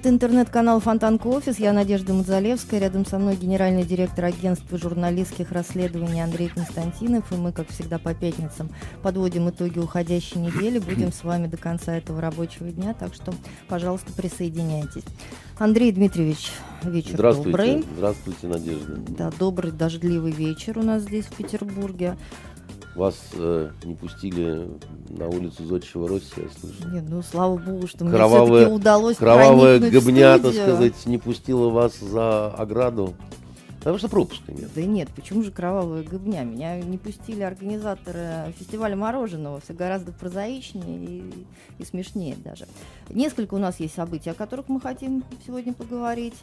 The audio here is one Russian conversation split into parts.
Это интернет-канал Фонтанка Офис. Я Надежда Мазалевская. Рядом со мной генеральный директор агентства журналистских расследований Андрей Константинов. И мы, как всегда, по пятницам подводим итоги уходящей недели. Будем с вами до конца этого рабочего дня. Так что, пожалуйста, присоединяйтесь. Андрей Дмитриевич, вечер Здравствуйте. добрый. Здравствуйте, Надежда. Да, добрый дождливый вечер у нас здесь в Петербурге. Вас э, не пустили на улицу Зодчего Росси, я слышу. Нет, ну слава богу, что мне Кровавая- все-таки удалось Кровавая гобня, так сказать, не пустила вас за ограду. Потому что пропуска нет. Да нет, почему же кровавая гыбня? Меня не пустили организаторы фестиваля мороженого. Все гораздо прозаичнее и, и смешнее даже. Несколько у нас есть событий, о которых мы хотим сегодня поговорить.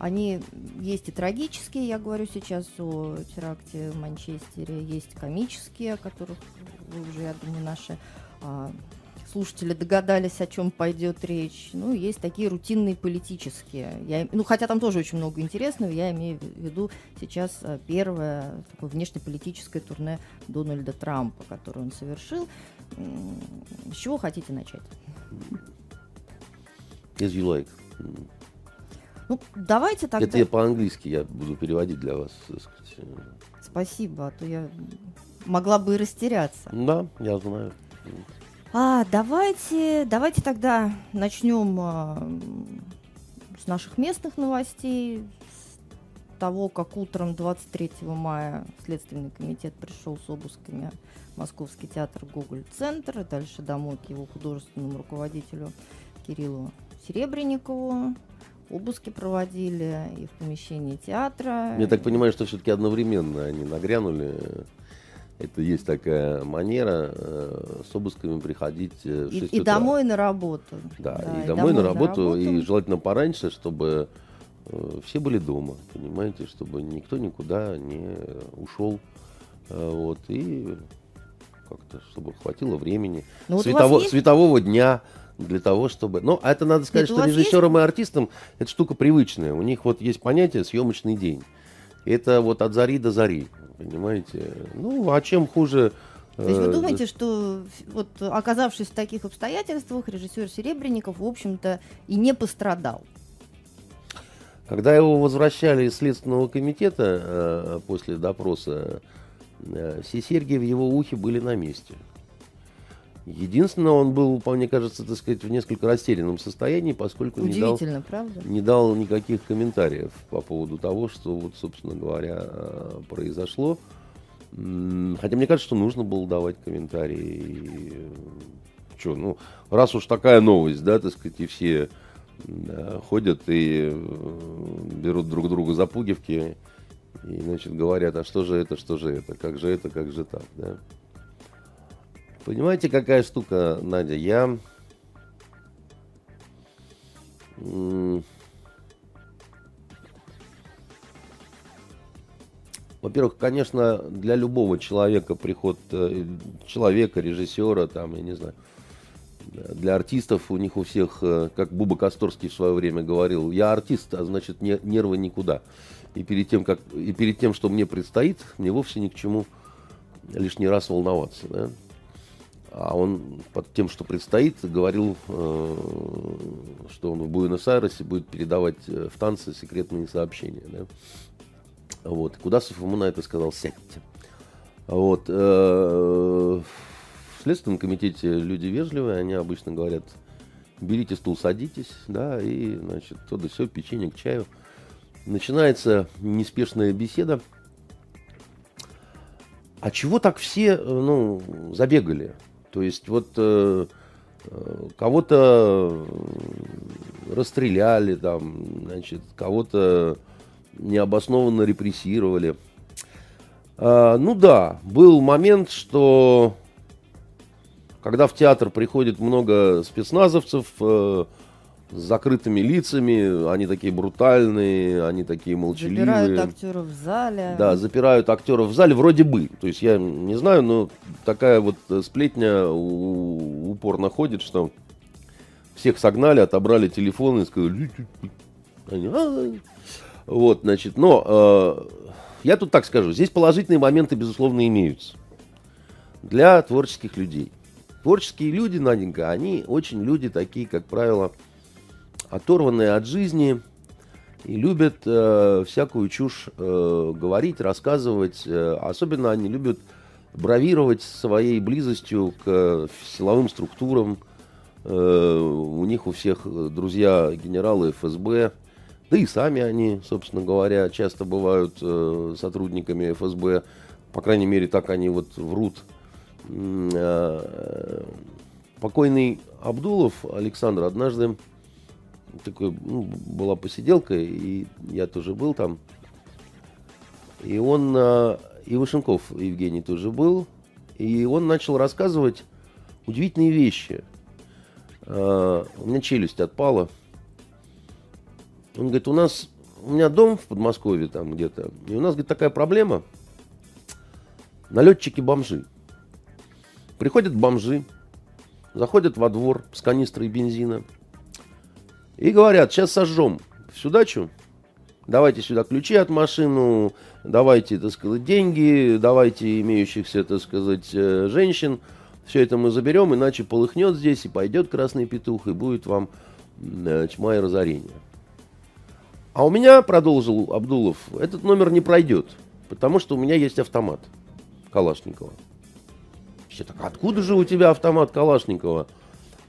Они есть и трагические, я говорю сейчас о теракте в Манчестере, есть комические, о которых вы уже, я думаю, наши а, слушатели догадались, о чем пойдет речь. Ну, есть такие рутинные политические. Я, ну, хотя там тоже очень много интересного, я имею в виду сейчас э, первое такое внешнеполитическое турне Дональда Трампа, которое он совершил. С чего хотите начать? As you like. Ну, давайте тогда... Это я по-английски я буду переводить для вас. так сказать. Спасибо, а то я могла бы и растеряться. Да, я знаю. А, давайте, давайте тогда начнем а, с наших местных новостей, с того, как утром 23 мая Следственный комитет пришел с обысками Московский театр Гоголь-центр, и дальше домой к его художественному руководителю Кириллу Серебренникову. Обыски проводили и в помещении театра. Я так понимаю, что все-таки одновременно они нагрянули. Это есть такая манера э, с обысками приходить э, в и, 6 и утра. домой на работу. Да, и, домой, на работу, и желательно пораньше, чтобы э, все были дома, понимаете, чтобы никто никуда не ушел. Э, вот, и как-то, чтобы хватило времени, Ну, вот светово- вас есть светового дня для того, чтобы... Ну, а это надо сказать, Нет, что режиссерам и артистам это штука привычная. У них вот есть понятие съемочный день. Это вот от зари до зари, понимаете. Ну, а чем хуже... То есть вы э, думаете, что вот оказавшись в таких обстоятельствах, режиссер Серебренников, в общем-то, и не пострадал? Когда его возвращали из Следственного комитета э, после допроса, э, все серьги в его ухе были на месте. Единственное, он был, по мне кажется, так сказать, в несколько растерянном состоянии, поскольку не дал, правда? не дал никаких комментариев по поводу того, что, вот, собственно говоря, э, произошло. Хотя мне кажется, что нужно было давать комментарии. Что, ну, раз уж такая новость, да, так сказать, и все да, ходят и э, берут друг друга за пуговки и, значит, говорят, а что же это, что же это, как же это, как же так, да. Понимаете, какая штука, Надя, я... Во-первых, конечно, для любого человека приход э, человека, режиссера, там, я не знаю, для артистов у них у всех, э, как Буба Косторский в свое время говорил, я артист, а значит не- нервы никуда. И перед тем, как, и перед тем, что мне предстоит, мне вовсе ни к чему лишний раз волноваться. Да? А он под тем, что предстоит, говорил, э, что он в Буэнос-Айресе будет передавать э, в танцы секретные сообщения. Да? Вот. Кудасов ему на это сказал, сядьте. Вот. э, В Следственном комитете люди вежливые, они обычно говорят, берите стул, садитесь, да, и, значит, то да все, печенье к чаю. Начинается неспешная беседа. А чего так все, ну, забегали? То есть вот э, э, кого-то э, расстреляли там, значит, кого-то необоснованно репрессировали. А, ну да, был момент, что когда в театр приходит много спецназовцев э, с закрытыми лицами, они такие брутальные, они такие молчаливые. Забирают актеров в зале. Да, запирают актеров в зале вроде бы. То есть я не знаю, но такая вот э, сплетня упорно ходит, что всех согнали, отобрали телефоны и сказали, «А, вот, значит, но э, я тут так скажу, здесь положительные моменты, безусловно, имеются для творческих людей. Творческие люди, Наденька, они очень люди такие, как правило, оторванные от жизни и любят э, всякую чушь э, говорить, рассказывать. Э, особенно они любят бравировать своей близостью к силовым структурам. Э, у них у всех друзья генералы ФСБ, да и сами они, собственно говоря, часто бывают э, сотрудниками ФСБ. По крайней мере, так они вот врут. Э, покойный Абдулов Александр однажды такой, ну, была посиделка, и я тоже был там. И он, э, и Вышенков Евгений тоже был, и он начал рассказывать удивительные вещи. Э, у меня челюсть отпала. Он говорит, у нас, у меня дом в Подмосковье там где-то, и у нас, говорит, такая проблема. Налетчики-бомжи. Приходят бомжи, заходят во двор с канистрой бензина и говорят, сейчас сожжем всю дачу, давайте сюда ключи от машины, давайте, так сказать, деньги, давайте имеющихся, так сказать, э, женщин, все это мы заберем, иначе полыхнет здесь и пойдет красный петух, и будет вам э, тьма и разорение. А у меня, продолжил Абдулов, этот номер не пройдет, потому что у меня есть автомат Калашникова. Все так, откуда же у тебя автомат Калашникова?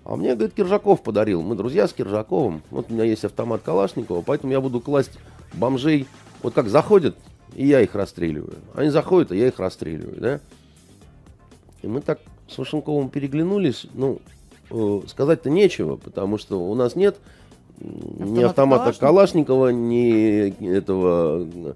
А мне, говорит, Киржаков подарил. Мы друзья с Киржаковым. Вот у меня есть автомат Калашникова, поэтому я буду класть бомжей. Вот как заходят, и я их расстреливаю. Они заходят, и я их расстреливаю, да? И мы так с Вашенковым переглянулись. Ну, э, сказать-то нечего, потому что у нас нет Автомат ни автомата Калашникова, Калашникова ни этого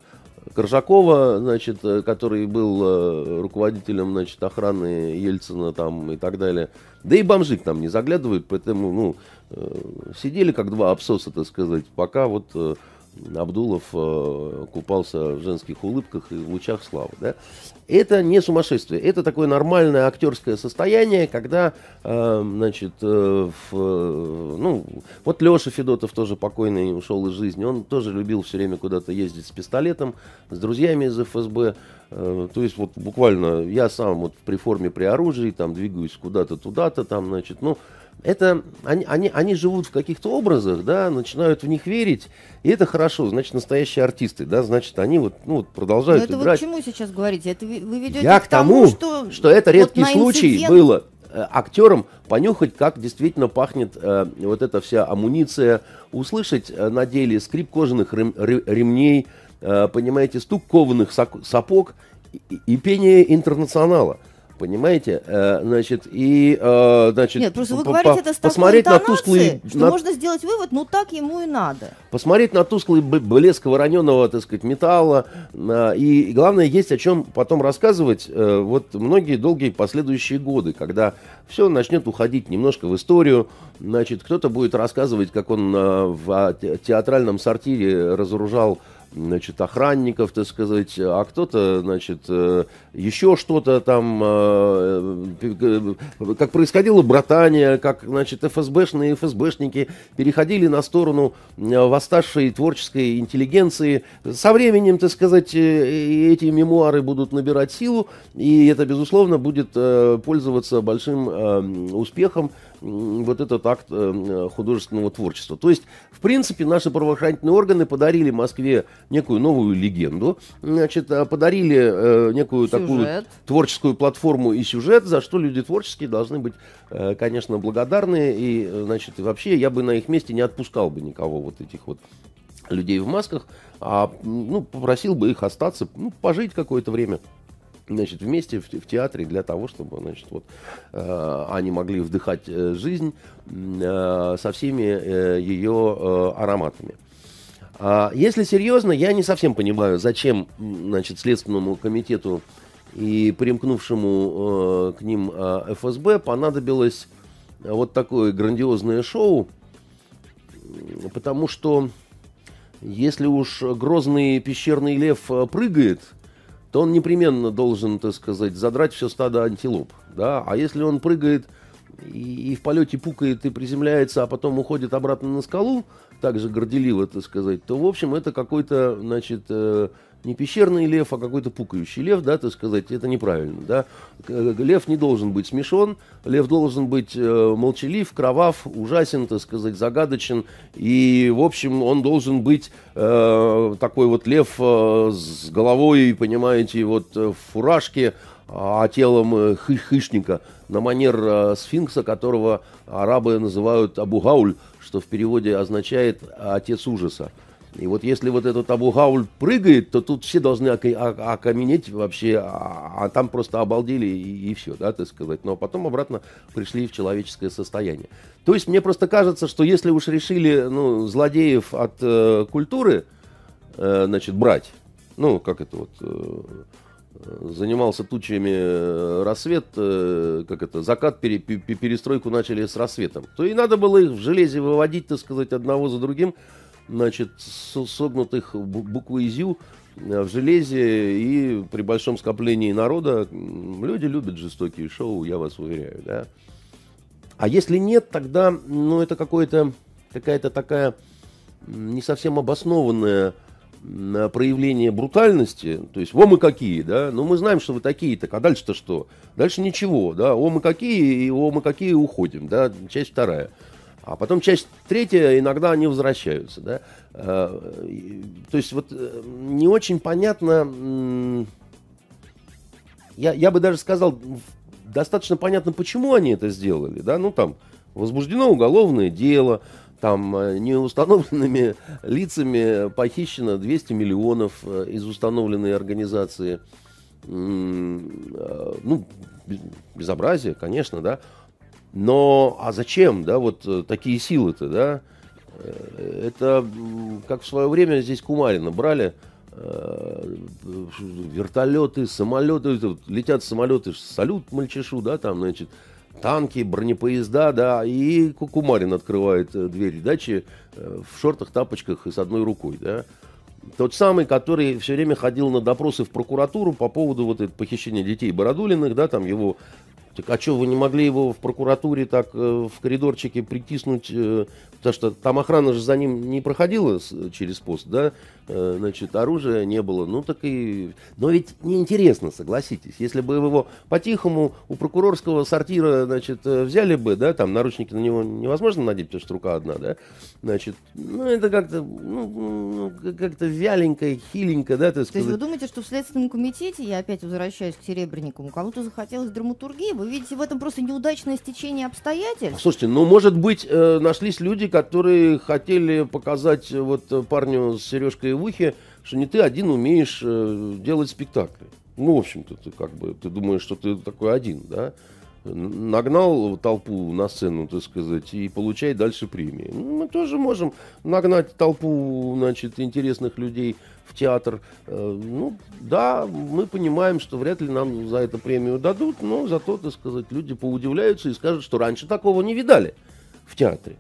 Коржакова, значит, э, который был э, руководителем, значит, охраны Ельцина там и так далее. Да и бомжи к нам не заглядывают, поэтому, ну, э, сидели как два абсоса, так сказать, пока вот Абдулов э, купался в женских улыбках и в лучах славы. Да? Это не сумасшествие, это такое нормальное актерское состояние, когда, э, значит, э, в, ну, вот Леша Федотов тоже покойный ушел из жизни, он тоже любил все время куда-то ездить с пистолетом, с друзьями из ФСБ, то есть вот буквально я сам вот при форме, при оружии, там двигаюсь куда-то туда-то, там, значит, ну, это они, они, они живут в каких-то образах, да, начинают в них верить, и это хорошо, значит, настоящие артисты, да, значит, они вот, ну, вот продолжают Но это играть. вы к чему сейчас говорите? Это вы, вы ведете Я к тому, что, что это редкий вот случай инцидент... было э, актерам понюхать, как действительно пахнет э, вот эта вся амуниция, услышать э, на деле скрип кожаных рем, ремней, э, понимаете, стук кованых сапог и, и пение интернационала. Понимаете? Э, значит, и, э, значит... Нет, просто вы говорите это с посмотреть на тусклый... что на... можно сделать вывод, ну так ему и надо. Посмотреть на тусклый блеск вороненого, так сказать, металла. Э, и, главное, есть о чем потом рассказывать вот многие долгие последующие годы, когда все начнет уходить немножко в историю. Значит, кто-то будет рассказывать, как он в театральном сортире разоружал значит, охранников, так сказать, а кто-то, значит, э, еще что-то там, э, э, как происходило братание, как, значит, ФСБшные ФСБшники переходили на сторону восставшей творческой интеллигенции. Со временем, так сказать, эти мемуары будут набирать силу, и это, безусловно, будет пользоваться большим успехом вот этот акт э, художественного творчества. То есть, в принципе, наши правоохранительные органы подарили Москве некую новую легенду, значит, э, подарили э, некую сюжет. такую творческую платформу и сюжет, за что люди творческие должны быть, конечно, благодарны. И, значит, вообще я бы на их месте не отпускал бы никого вот этих вот людей в масках, а ну, попросил бы их остаться, ну, пожить какое-то время значит, вместе в, в театре для того, чтобы значит, вот, э, они могли вдыхать э, жизнь э, со всеми э, ее э, ароматами. А если серьезно, я не совсем понимаю, зачем значит, Следственному комитету и примкнувшему э, к ним э, ФСБ понадобилось вот такое грандиозное шоу, потому что если уж грозный пещерный лев э, прыгает – то он непременно должен, так сказать, задрать все стадо антилоп. Да? А если он прыгает и, и в полете пукает и приземляется, а потом уходит обратно на скалу, также горделиво, так сказать, то, в общем, это какой-то, значит, э, не пещерный лев, а какой-то пукающий лев, да, так сказать, это неправильно, да. Лев не должен быть смешон, лев должен быть э, молчалив, кровав, ужасен, так сказать, загадочен, и, в общем, он должен быть э, такой вот лев э, с головой, понимаете, вот э, в фуражке, а телом э, хы хищника, на манер э, сфинкса, которого арабы называют Абу-Гауль, что в переводе означает «отец ужаса». И вот если вот этот Абу Гауль прыгает, то тут все должны окаменеть вообще, а, а там просто обалдели и, и все, да, так сказать. Но потом обратно пришли в человеческое состояние. То есть мне просто кажется, что если уж решили ну, злодеев от э, культуры, э, значит, брать, ну, как это вот... Э, занимался тучами э, рассвет, э, как это, закат, пере, перестройку начали с рассветом, то и надо было их в железе выводить, так сказать, одного за другим, значит, согнутых буквы ЗЮ в железе и при большом скоплении народа люди любят жестокие шоу, я вас уверяю, да. А если нет, тогда, ну, это какое-то, какая-то такая не совсем обоснованная проявление брутальности, то есть, о, мы какие, да, ну, мы знаем, что вы такие, так, а дальше-то что? Дальше ничего, да, о, мы какие, и о, мы какие, уходим, да, часть вторая. А потом часть третья, иногда они возвращаются, да. А, то есть, вот э, не очень понятно, я, я бы даже сказал, достаточно понятно, почему они это сделали, да, ну, там, возбуждено уголовное дело, там э, неустановленными лицами похищено 200 миллионов э, из установленной организации. Э, ну, безобразие, конечно, да. Но, а зачем, да, вот такие силы-то, да? Это, как в свое время здесь Кумарина брали, вертолеты, самолеты, летят самолеты, салют мальчишу, да, там, значит, танки, бронепоезда, да, и Кукумарин открывает э, двери дачи э, в шортах, тапочках и с одной рукой, да. Тот самый, который все время ходил на допросы в прокуратуру по поводу вот этого похищения детей Бородулиных, да, там его так, а что, вы не могли его в прокуратуре так э, в коридорчике притиснуть, э, потому что там охрана же за ним не проходила через пост, да, значит, оружия не было, ну так и... Но ведь неинтересно, согласитесь, если бы его по-тихому у прокурорского сортира, значит, э, взяли бы, да, там наручники на него невозможно надеть, потому что рука одна, да, значит, ну это как-то, ну, ну как-то вяленько, хиленько, да, так сказать. То есть вы думаете, что в Следственном комитете, я опять возвращаюсь к Серебренникову, кому-то захотелось драматургии, вы видите в этом просто неудачное стечение обстоятельств? Слушайте, ну, может быть, э, нашлись люди, которые хотели показать э, вот э, парню с сережкой в ухе, что не ты один умеешь э, делать спектакли. Ну, в общем-то, ты как бы, ты думаешь, что ты такой один, да? Нагнал толпу на сцену, так сказать, и получай дальше премии. Мы тоже можем нагнать толпу, значит, интересных людей в театр. Э, ну, да, мы понимаем, что вряд ли нам за это премию дадут, но зато, так сказать, люди поудивляются и скажут, что раньше такого не видали в театре.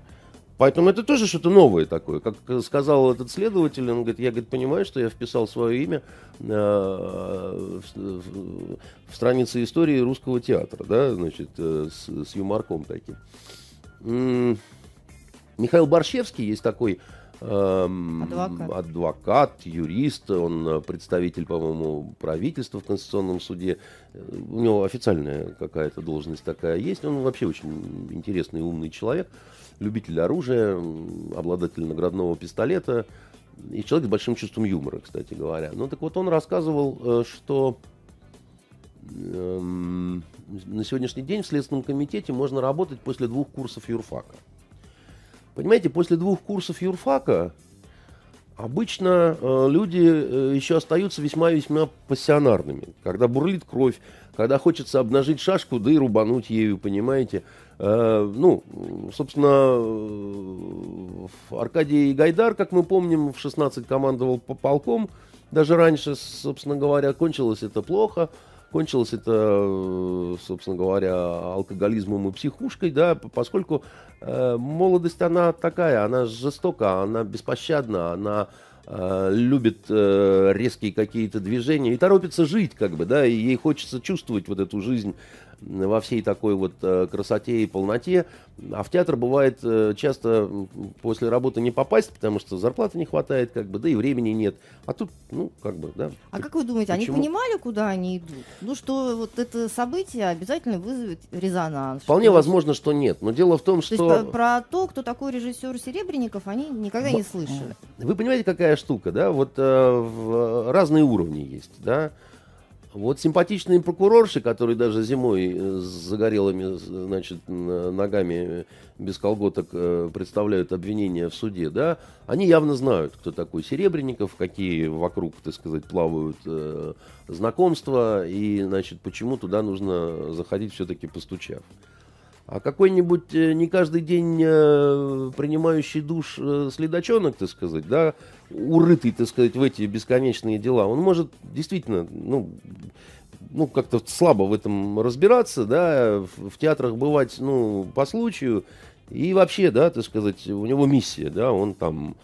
Поэтому это тоже что-то новое такое. Как сказал этот следователь, он говорит, я говорит, понимаю, что я вписал свое имя э, в, в, в странице истории русского театра, да, значит, э, с, с юморком таким. Михаил Борщевский есть такой Эм, адвокат. адвокат, юрист, он э, представитель, по-моему, правительства в Конституционном суде. У него официальная какая-то должность такая есть. Он вообще очень интересный, умный человек, любитель оружия, обладатель наградного пистолета и человек с большим чувством юмора, кстати говоря. Ну так вот он рассказывал, э, что эм, на сегодняшний день в Следственном комитете можно работать после двух курсов юрфака. Понимаете, после двух курсов юрфака обычно э, люди э, еще остаются весьма-весьма пассионарными. Когда бурлит кровь, когда хочется обнажить шашку, да и рубануть ею, понимаете. Э, ну, собственно, э, Аркадий Гайдар, как мы помним, в 16 командовал по полком. Даже раньше, собственно говоря, кончилось это плохо. Кончилось это, э, собственно говоря, алкоголизмом и психушкой, да, поскольку э, молодость, она такая, она жестока, она беспощадна, она э, любит э, резкие какие-то движения и торопится жить, как бы, да, и ей хочется чувствовать вот эту жизнь во всей такой вот э, красоте и полноте. А в театр бывает э, часто после работы не попасть, потому что зарплаты не хватает, как бы, да и времени нет. А тут, ну, как бы, да. А как вы думаете, Почему? они понимали, куда они идут? Ну, что вот это событие обязательно вызовет резонанс? Вполне что... возможно, что нет. Но дело в том, что... То есть про, то, кто такой режиссер Серебренников, они никогда не слышали. Вы понимаете, какая штука, да? Вот э, разные уровни есть, да? Вот симпатичные прокурорши, которые даже зимой с загорелыми значит, ногами без колготок э, представляют обвинения в суде, да, они явно знают, кто такой Серебренников, какие вокруг, так сказать, плавают э, знакомства, и, значит, почему туда нужно заходить все-таки постучав. А какой-нибудь э, не каждый день э, принимающий душ э, следачонок, так сказать, да, урытый, так сказать, в эти бесконечные дела, он может действительно, ну, ну, как-то слабо в этом разбираться, да, в, в театрах бывать, ну, по случаю, и вообще, да, так сказать, у него миссия, да, он там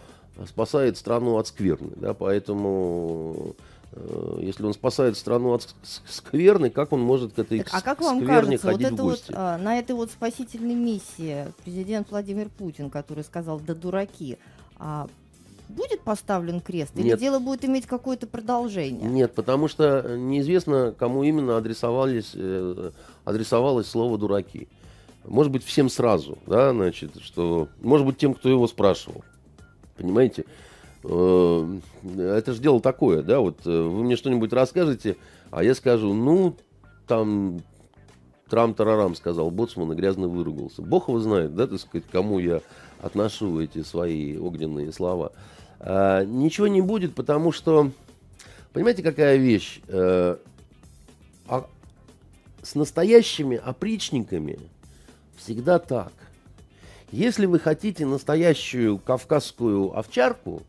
спасает страну от скверны, да, поэтому Э, если он спасает страну от скверны, как он может к этой так, а как вам кажется, вот это вот, а, на этой вот спасительной миссии президент Владимир Путин, который сказал «да дураки», а будет поставлен крест? Или Нет. дело будет иметь какое-то продолжение? Нет, потому что неизвестно, кому именно адресовались, э, адресовалось слово «дураки». Может быть, всем сразу, да, значит, что... Может быть, тем, кто его спрашивал. Понимаете? Э, это же дело такое, да, вот э, вы мне что-нибудь расскажете, а я скажу, ну, там трам-тарарам сказал Боцман и грязно выругался. Бог его знает, да, так сказать, кому я отношу эти свои огненные слова. А, ничего не будет, потому что, понимаете, какая вещь? А, а, с настоящими опричниками всегда так. Если вы хотите настоящую кавказскую овчарку,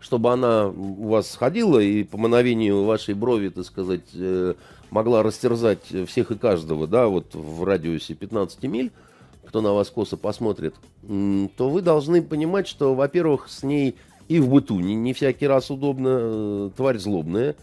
чтобы она у вас сходила и по мановению вашей брови, так сказать, э, могла растерзать всех и каждого, да, вот в радиусе 15 миль, кто на вас косо посмотрит, то вы должны понимать, что, во-первых, с ней и в быту не, не всякий раз удобно, э, тварь злобная,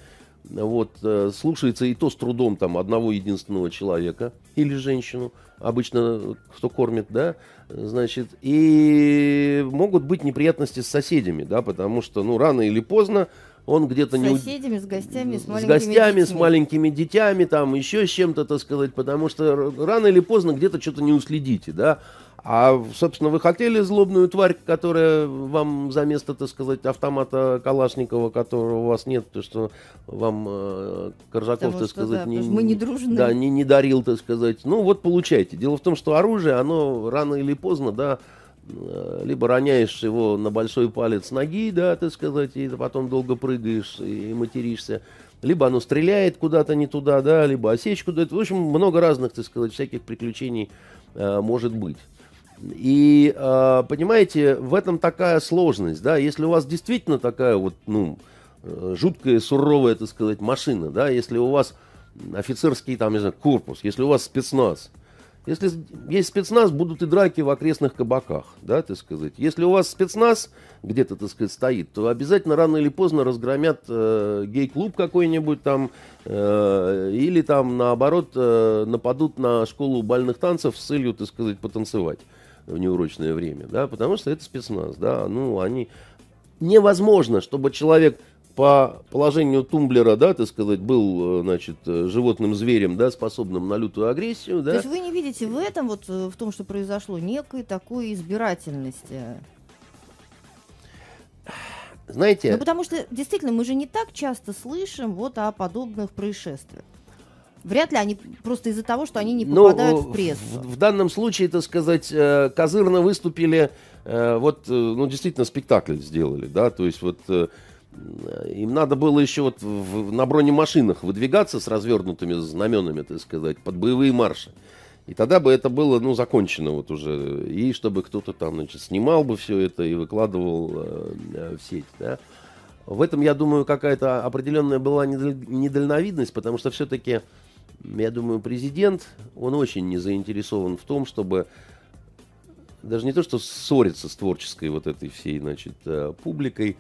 вот, э, слушается и то с трудом там одного единственного человека или женщину, обычно кто кормит, да, значит, и могут быть неприятности с соседями, да, потому что, ну, рано или поздно он где-то не... С соседями, с гостями, с маленькими С гостями, детьми. с маленькими детьми, там, еще с чем-то, так сказать, потому что рано или поздно где-то что-то не уследите, да, а, собственно, вы хотели злобную тварь, которая вам за место, так сказать, автомата Калашникова, которого у вас нет, то что вам э, Коржаков, Потому так сказать, да, не, мы не дружны. Да, не, не дарил, так сказать. Ну, вот получайте. Дело в том, что оружие, оно рано или поздно, да, э, либо роняешь его на большой палец ноги, да, так сказать, и потом долго прыгаешь и материшься, либо оно стреляет куда-то не туда, да, либо осечку дает. В общем, много разных, так сказать, всяких приключений э, может быть. И, э, понимаете, в этом такая сложность, да, если у вас действительно такая вот, ну, э, жуткая, суровая, так сказать, машина, да, если у вас офицерский, там, не знаю, корпус, если у вас спецназ, если есть спецназ, будут и драки в окрестных кабаках, да, так сказать. Если у вас спецназ где-то, так сказать, стоит, то обязательно рано или поздно разгромят э, гей-клуб какой-нибудь там, э, или там, наоборот, э, нападут на школу бальных танцев с целью, так сказать, потанцевать в неурочное время, да, потому что это спецназ, да, ну, они... Невозможно, чтобы человек по положению тумблера, да, так сказать, был, э, значит, э, животным зверем, да, способным на лютую агрессию, да. То есть вы не видите в этом, вот э, в том, что произошло, некой такой избирательности? Знаете... Ну, потому что, действительно, мы же не так часто слышим вот о подобных происшествиях. Вряд ли они просто из-за того, что они не ну, попадают ну, в прессу. В, в данном случае, так сказать, э, козырно выступили, э, вот, э, ну, действительно, спектакль сделали, да, то есть вот им надо было еще вот в, на бронемашинах выдвигаться с развернутыми знаменами, так сказать, под боевые марши. И тогда бы это было, ну, закончено вот уже. И чтобы кто-то там, значит, снимал бы все это и выкладывал э, в сеть, да. В этом, я думаю, какая-то определенная была недальновидность, потому что все-таки я думаю, президент, он очень не заинтересован в том, чтобы даже не то, что ссориться с творческой вот этой всей, значит, э, публикой,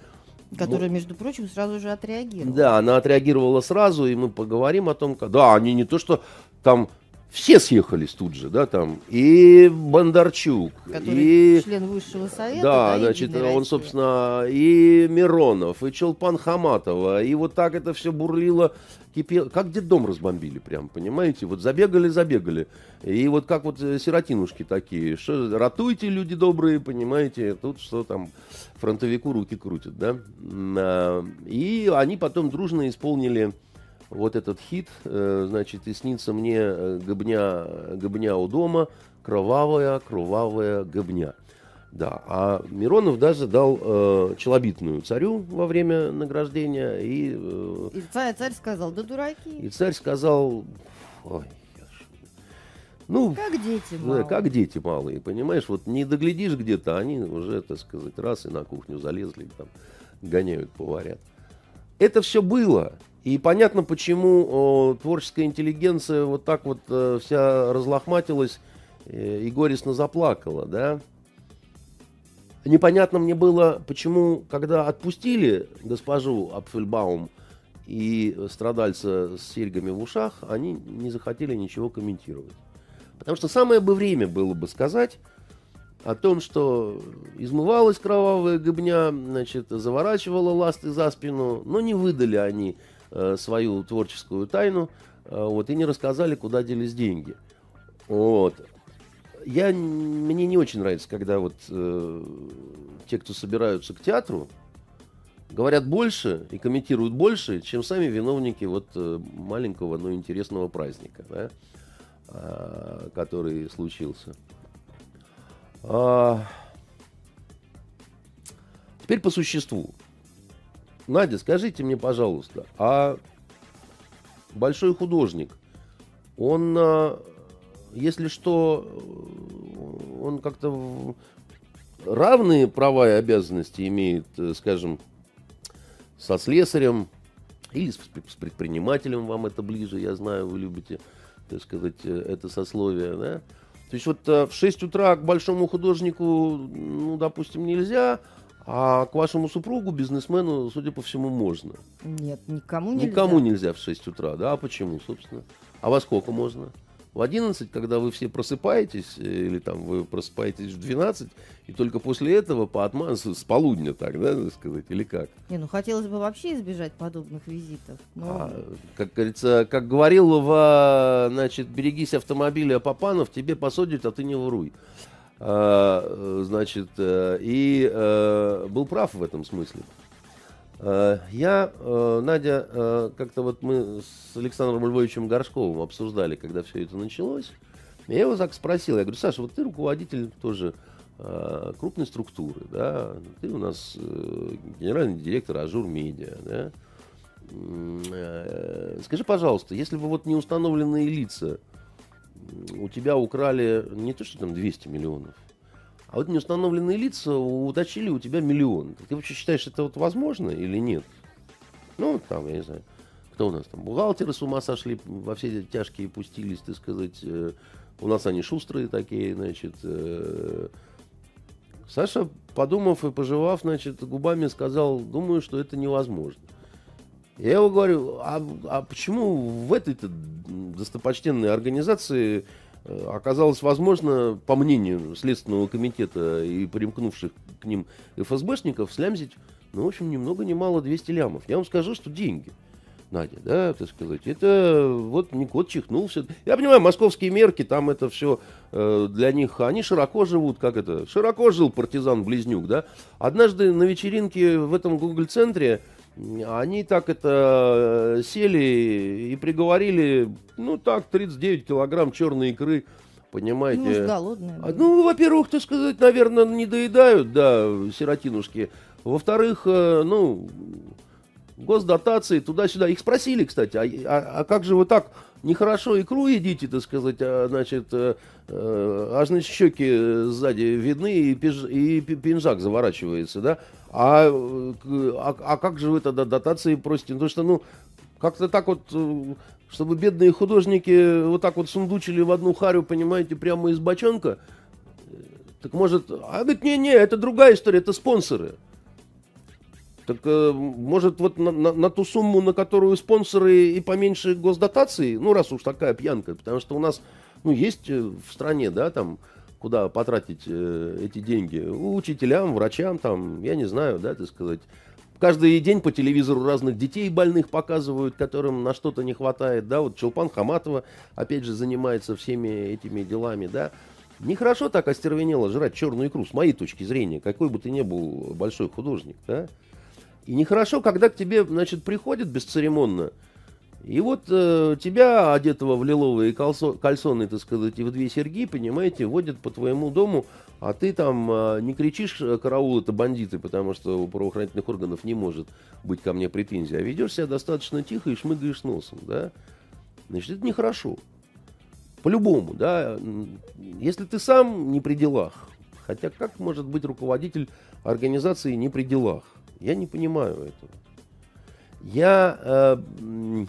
Которая, ну, между прочим, сразу же отреагировала. Да, она отреагировала сразу, и мы поговорим о том, как... Да, они не то, что там все съехались тут же, да, там, и Бондарчук, Который и... член высшего совета, да, да значит, он, собственно, и Миронов, и Челпан Хаматова, и вот так это все бурлило, кипело, как детдом разбомбили прям, понимаете, вот забегали, забегали, и вот как вот сиротинушки такие, что ратуйте, люди добрые, понимаете, тут что там фронтовику руки крутят, да, а, и они потом дружно исполнили вот этот хит, э, значит, и снится мне э, гобня, гобня у дома, кровавая, кровавая гобня. Да, а Миронов даже дал э, челобитную царю во время награждения. И, э, и царь, царь сказал, да дураки. И царь сказал, ой, ну, как дети малые. как дети малые, понимаешь, вот не доглядишь где-то, они уже, так сказать, раз и на кухню залезли, там, гоняют, поварят. Это все было. И понятно, почему о, творческая интеллигенция вот так вот э, вся разлохматилась э, и горестно заплакала, да. Непонятно мне было, почему, когда отпустили госпожу Апфельбаум и страдальца с серьгами в ушах, они не захотели ничего комментировать. Потому что самое бы время было бы сказать о том, что измывалась кровавая гыбня, значит, заворачивала ласты за спину, но не выдали они Э, свою творческую тайну, э, вот, и не рассказали, куда делись деньги. Вот. Я, мне не очень нравится, когда вот э, те, кто собираются к театру, говорят больше и комментируют больше, чем сами виновники вот э, маленького, но интересного праздника, да, э, который случился. А... Теперь по существу. Надя, скажите мне, пожалуйста, а большой художник, он, а, если что, он как-то равные права и обязанности имеет, э, скажем, со слесарем или с предпринимателем, вам это ближе, я знаю, вы любите, так сказать, э, это сословие, да? То есть вот э, в 6 утра к большому художнику, ну, допустим, нельзя, а к вашему супругу, бизнесмену, судя по всему, можно. Нет, никому нельзя. Никому нельзя в 6 утра, да? А почему, собственно? А во сколько можно? В 11, когда вы все просыпаетесь, э, или там вы просыпаетесь в 12, и только после этого по отмазу с полудня так, да, так сказать, или как? Не, ну хотелось бы вообще избежать подобных визитов. Но... А, как говорится, как говорил в, значит, берегись автомобиля Папанов, тебе посадят, а ты не воруй. А, значит, э, и э, был прав в этом смысле. Э, я, Надя, как-то вот мы с Александром Львовичем Горшковым обсуждали, когда все это началось. Я его так спросил, я говорю, Саша, вот ты руководитель тоже крупной структуры, да, ты у нас генеральный директор Ажур Медиа, да, скажи, пожалуйста, если бы вот неустановленные лица у тебя украли не то, что там 200 миллионов, а вот неустановленные лица уточили у тебя миллион. Ты вообще считаешь, это вот возможно или нет? Ну, там, я не знаю, кто у нас там, бухгалтеры с ума сошли, во все эти тяжкие пустились, так сказать. Э, у нас они шустрые такие, значит. Э. Саша, подумав и пожевав, значит, губами сказал, думаю, что это невозможно. Я его говорю, а, а почему в этой-то достопочтенной организации э, оказалось возможно, по мнению Следственного комитета и примкнувших к ним ФСБшников, слямзить, ну, в общем, ни много ни мало 200 лямов. Я вам скажу, что деньги. Надя, да, так сказать, это вот не кот чихнулся. Я понимаю, московские мерки, там это все э, для них, они широко живут, как это, широко жил партизан-близнюк, да. Однажды на вечеринке в этом Google-центре они так это э, сели и приговорили, ну так, 39 килограмм черной икры, понимаете. Ну, голодные. А, ну, во-первых, так сказать, наверное, не доедают, да, сиротинушки. Во-вторых, э, ну, госдотации туда-сюда. Их спросили, кстати, а, а, а как же вы так нехорошо икру едите, так сказать, а, значит, э, э, аж на щеки сзади видны и, пиж, и пинжак заворачивается, да? А, а, а как же вы тогда дотации просите? Потому что, ну, как-то так вот, э, чтобы бедные художники вот так вот сундучили в одну харю, понимаете, прямо из бочонка, так может... А говорит, не-не, это другая история, это спонсоры. Так э, может вот на, на, на ту сумму, на которую спонсоры и поменьше госдотации, ну раз уж такая пьянка, потому что у нас, ну есть э, в стране, да, там, куда потратить э, эти деньги, учителям, врачам, там, я не знаю, да, так сказать, Каждый день по телевизору разных детей больных показывают, которым на что-то не хватает, да, вот Челпан Хаматова, опять же, занимается всеми этими делами, да. Нехорошо так остервенело жрать черную икру, с моей точки зрения, какой бы ты ни был большой художник, да. И нехорошо, когда к тебе, значит, приходят бесцеремонно, и вот э, тебя, одетого в лиловые кальсо, кальсоны, так сказать, и в две серьги, понимаете, водят по твоему дому, а ты там э, не кричишь, э, караул, это бандиты, потому что у правоохранительных органов не может быть ко мне претензий, а ведешь себя достаточно тихо и шмыгаешь носом, да, значит, это нехорошо. По-любому, да, если ты сам не при делах, хотя как может быть руководитель организации не при делах? Я не понимаю этого. Я... Э,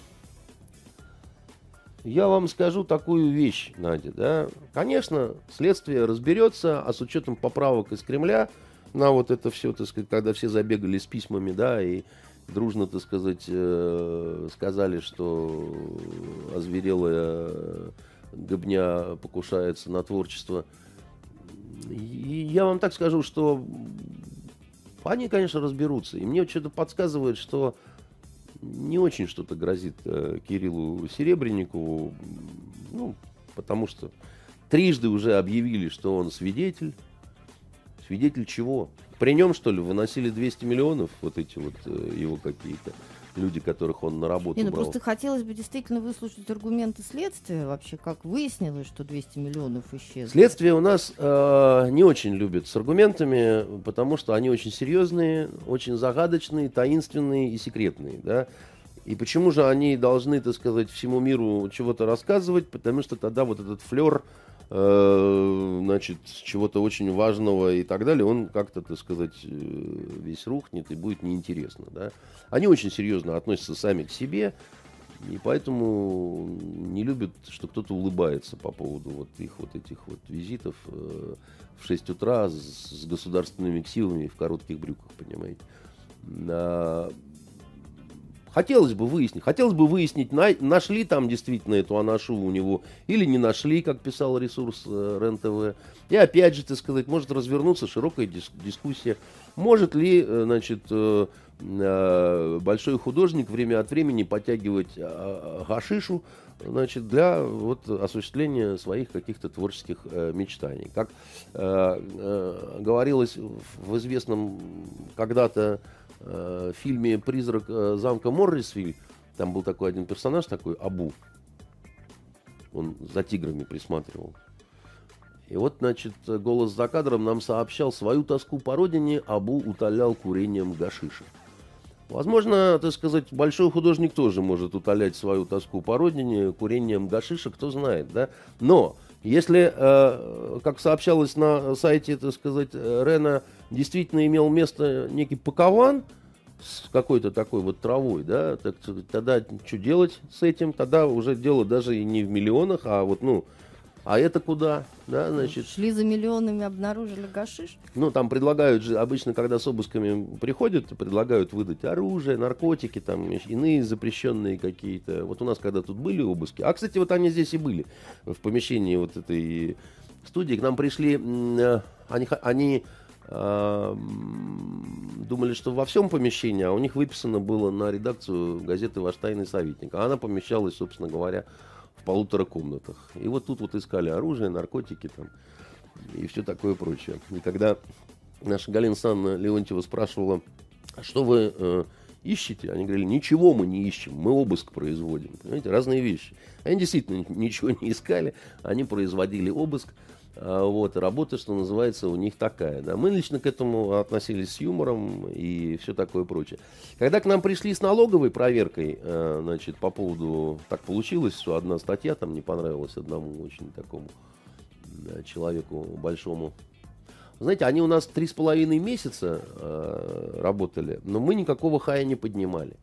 я вам скажу такую вещь, Надя, да. Конечно, следствие разберется, а с учетом поправок из Кремля на вот это все, так сказать, когда все забегали с письмами, да, и дружно, так сказать, э, сказали, что озверелая гобня покушается на творчество. И я вам так скажу, что они, конечно, разберутся. И мне что-то подсказывает, что не очень что-то грозит э, Кириллу Серебренникову, ну, потому что трижды уже объявили, что он свидетель. Свидетель чего? При нем, что ли, выносили 200 миллионов вот эти вот э, его какие-то люди, которых он на работу Не, ну брал. просто хотелось бы действительно выслушать аргументы следствия вообще, как выяснилось, что 200 миллионов исчезло. Следствие у нас э, не очень любит с аргументами, потому что они очень серьезные, очень загадочные, таинственные и секретные, да. И почему же они должны, так сказать, всему миру чего-то рассказывать? Потому что тогда вот этот флер значит, чего-то очень важного и так далее, он как-то, так сказать, э, весь рухнет и будет неинтересно. Да? Они очень серьезно относятся сами к себе, и поэтому не любят, что кто-то улыбается по поводу вот их вот этих вот визитов э, в 6 утра с, государственными ксивами в коротких брюках, понимаете. А, Хотелось бы выяснить, хотелось бы выяснить, на, нашли там действительно эту анашу у него или не нашли, как писал ресурс э, РЕН-ТВ. И опять же, так сказать, может развернуться широкая дис- дискуссия. Может ли, э, значит, э, э, большой художник время от времени подтягивать э, гашишу, значит, для вот, осуществления своих каких-то творческих э, мечтаний. Как э, э, говорилось в известном когда-то э, фильме «Призрак э, замка Моррисвиль», там был такой один персонаж, такой Абу. Он за тиграми присматривал. И вот, значит, голос за кадром нам сообщал, свою тоску по родине Абу утолял курением гашиша. Возможно, так сказать, большой художник тоже может утолять свою тоску по родине курением гашиша, кто знает, да. Но если, э, как сообщалось на сайте, так сказать, Рена, действительно имел место некий пакован с какой-то такой вот травой, да, так, тогда что делать с этим? Тогда уже дело даже и не в миллионах, а вот, ну, а это куда? Да, значит. Шли за миллионами, обнаружили гашиш. Ну, там предлагают же, обычно, когда с обысками приходят, предлагают выдать оружие, наркотики, там, иные запрещенные какие-то. Вот у нас, когда тут были обыски. А, кстати, вот они здесь и были, в помещении вот этой студии. К нам пришли, э, они, они думали, что во всем помещении, а у них выписано было на редакцию газеты «Ваш тайный советник». А она помещалась, собственно говоря, полутора комнатах. И вот тут вот искали оружие, наркотики там и все такое прочее. И когда наша Галина Санна Леонтьева спрашивала, а что вы э, ищете? Они говорили, ничего мы не ищем, мы обыск производим. Понимаете, разные вещи. Они действительно ничего не искали, они производили обыск. А, вот, работа, что называется, у них такая. Да. Мы лично к этому относились с юмором и все такое прочее. Когда к нам пришли с налоговой проверкой, э, значит, по поводу, так получилось, что одна статья там не понравилась одному очень такому человеку большому. Знаете, они у нас три с половиной месяца э, работали, но мы никакого хая не поднимали.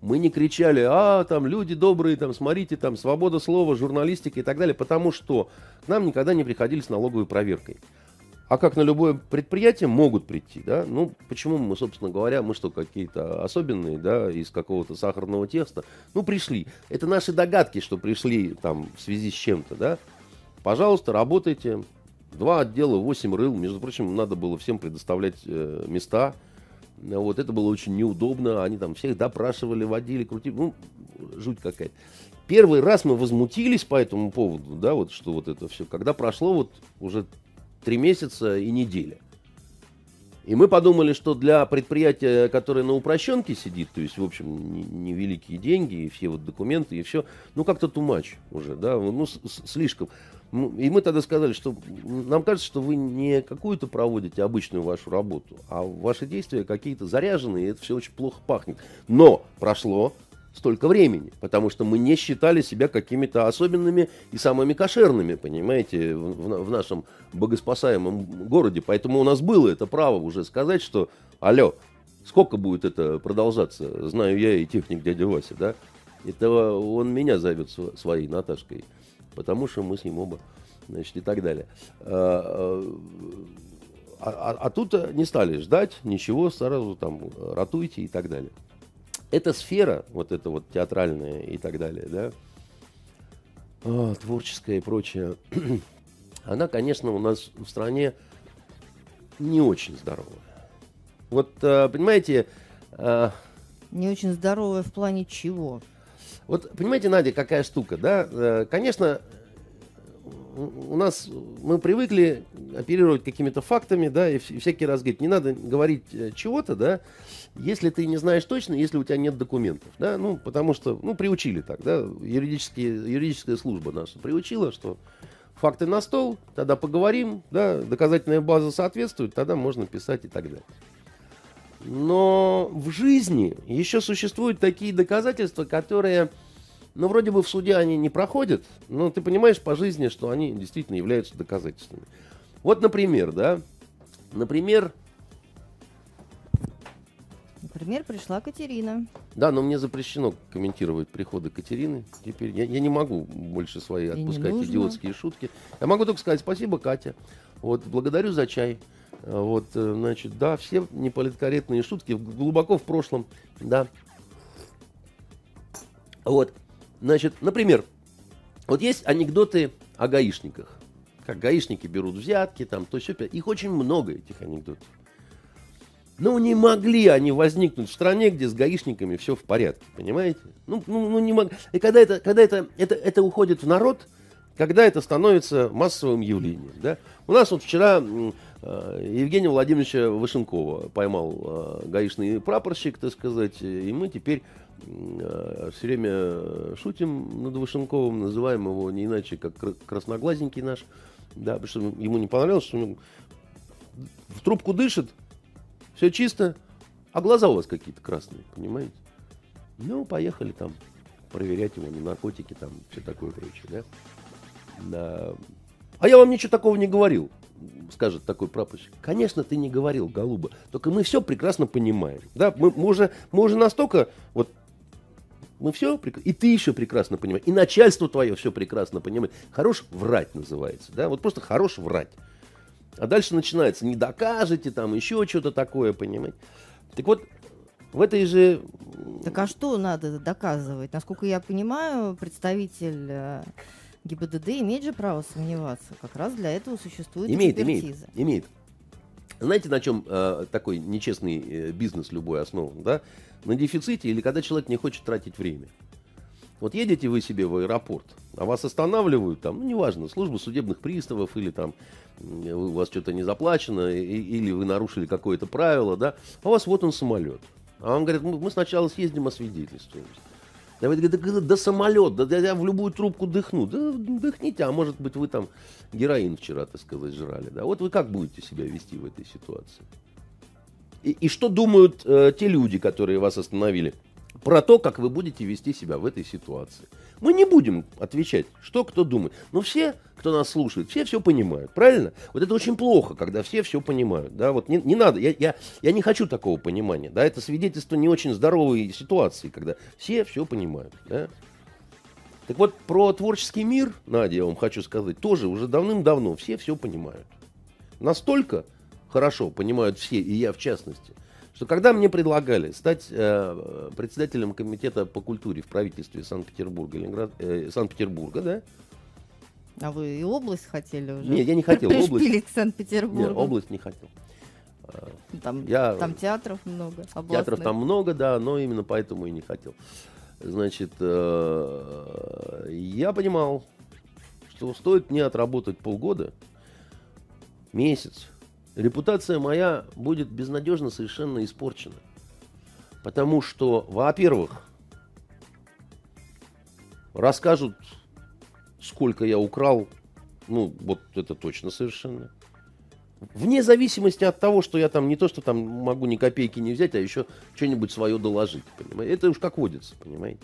Мы не кричали, а, там, люди добрые, там, смотрите, там, свобода слова, журналистика и так далее, потому что к нам никогда не приходили с налоговой проверкой. А как на любое предприятие могут прийти, да? Ну, почему мы, собственно говоря, мы что, какие-то особенные, да, из какого-то сахарного теста? Ну, пришли. Это наши догадки, что пришли там в связи с чем-то, да? Пожалуйста, работайте. Два отдела, восемь рыл. Между прочим, надо было всем предоставлять э, места. Вот это было очень неудобно. Они там всех допрашивали, водили, крутили. Ну, жуть какая-то. Первый раз мы возмутились по этому поводу, да, вот что вот это все. Когда прошло вот уже три месяца и неделя. И мы подумали, что для предприятия, которое на упрощенке сидит, то есть, в общем, невеликие не деньги, и все вот документы, и все, ну, как-то тумач уже, да, ну, с -с слишком. Ну, и мы тогда сказали, что нам кажется, что вы не какую-то проводите обычную вашу работу, а ваши действия какие-то заряженные, и это все очень плохо пахнет. Но прошло столько времени, потому что мы не считали себя какими-то особенными и самыми кошерными, понимаете, в, в нашем богоспасаемом городе. Поэтому у нас было это право уже сказать, что, алло, сколько будет это продолжаться, знаю я и техник дядя Вася, да? Это он меня зовет своей Наташкой, потому что мы с ним оба, значит, и так далее. А, а, а, а тут не стали ждать ничего, сразу там ратуйте и так далее эта сфера, вот эта вот театральная и так далее, да, о, творческая и прочее, она, конечно, у нас в стране не очень здоровая. Вот, э, понимаете... Э, не очень здоровая в плане чего? Вот, понимаете, Надя, какая штука, да? Э, конечно, у нас мы привыкли оперировать какими-то фактами, да, и всякий раз говорить, не надо говорить чего-то, да, если ты не знаешь точно, если у тебя нет документов, да, ну, потому что, ну, приучили так, да, юридические, юридическая служба наша приучила, что факты на стол, тогда поговорим, да, доказательная база соответствует, тогда можно писать и так далее. Но в жизни еще существуют такие доказательства, которые, ну, вроде бы в суде они не проходят, но ты понимаешь по жизни, что они действительно являются доказательствами. Вот, например, да, например, Например, пришла Катерина. Да, но мне запрещено комментировать приходы Катерины. Теперь я, я не могу больше свои отпускать идиотские шутки. Я могу только сказать спасибо, Катя. Вот, благодарю за чай. Вот, э, значит, да, все неполиткорректные шутки глубоко в прошлом, да. Вот, значит, например, вот есть анекдоты о гаишниках. Как гаишники берут взятки, там, то все. Их очень много, этих анекдотов. Ну, не могли они возникнуть в стране, где с гаишниками все в порядке, понимаете? Ну, ну, ну не мог... И когда, это, когда это, это, это уходит в народ, когда это становится массовым явлением, да? У нас вот вчера э, Евгения Владимировича Вышенкова поймал э, гаишный прапорщик, так сказать, и мы теперь все время шутим над Вышенковым, называем его не иначе, как красноглазенький наш, да, потому что ему не понравилось, что он в трубку дышит, все чисто, а глаза у вас какие-то красные, понимаете? Ну, поехали там проверять его на наркотики, там, все такое прочее, да? да. А я вам ничего такого не говорил, скажет такой прапорщик. Конечно, ты не говорил, голуба, только мы все прекрасно понимаем, да? Мы, мы, уже, мы уже настолько, вот, мы все, и ты еще прекрасно понимаешь, и начальство твое все прекрасно понимает. Хорош врать называется, да? Вот просто хорош врать. А дальше начинается, не докажете, там еще что-то такое, понимаете. Так вот, в этой же... Так а что надо доказывать? Насколько я понимаю, представитель э, ГИБДД имеет же право сомневаться. Как раз для этого существует имеет, экспертиза. Имеет, имеет. Знаете, на чем э, такой нечестный э, бизнес любой основан? Да? На дефиците или когда человек не хочет тратить время. Вот едете вы себе в аэропорт, а вас останавливают там, ну, неважно, служба судебных приставов или там у вас что-то не заплачено, или вы нарушили какое-то правило, да, а у вас вот он самолет. А он говорит, мы сначала съездим освидетельствуемся. Давид говорит, да, да самолет, да, да я в любую трубку дыхну. Да дыхните, а может быть вы там героин вчера, так сказать, жрали. Да? Вот вы как будете себя вести в этой ситуации? И, и что думают э, те люди, которые вас остановили? про то, как вы будете вести себя в этой ситуации. Мы не будем отвечать, что кто думает. Но все, кто нас слушает, все все понимают, правильно? Вот это очень плохо, когда все все понимают. Да? Вот не, не надо, я, я, я не хочу такого понимания. Да? Это свидетельство не очень здоровой ситуации, когда все все понимают. Да? Так вот, про творческий мир, Надя, я вам хочу сказать, тоже уже давным-давно все все понимают. настолько хорошо понимают все, и я в частности, что когда мне предлагали стать э, председателем комитета по культуре в правительстве Санкт-Петербурга, Ленинград, э, Санкт-Петербурга, да? А вы и область хотели уже? Нет, я не хотел. Область... к Санкт-Петербургу. Нет, область не хотел. Там, я... там театров много. Областных. Театров там много, да, но именно поэтому и не хотел. Значит, э, я понимал, что стоит мне отработать полгода, месяц, репутация моя будет безнадежно совершенно испорчена. Потому что, во-первых, расскажут, сколько я украл, ну, вот это точно совершенно. Вне зависимости от того, что я там не то, что там могу ни копейки не взять, а еще что-нибудь свое доложить, понимаете? Это уж как водится, понимаете?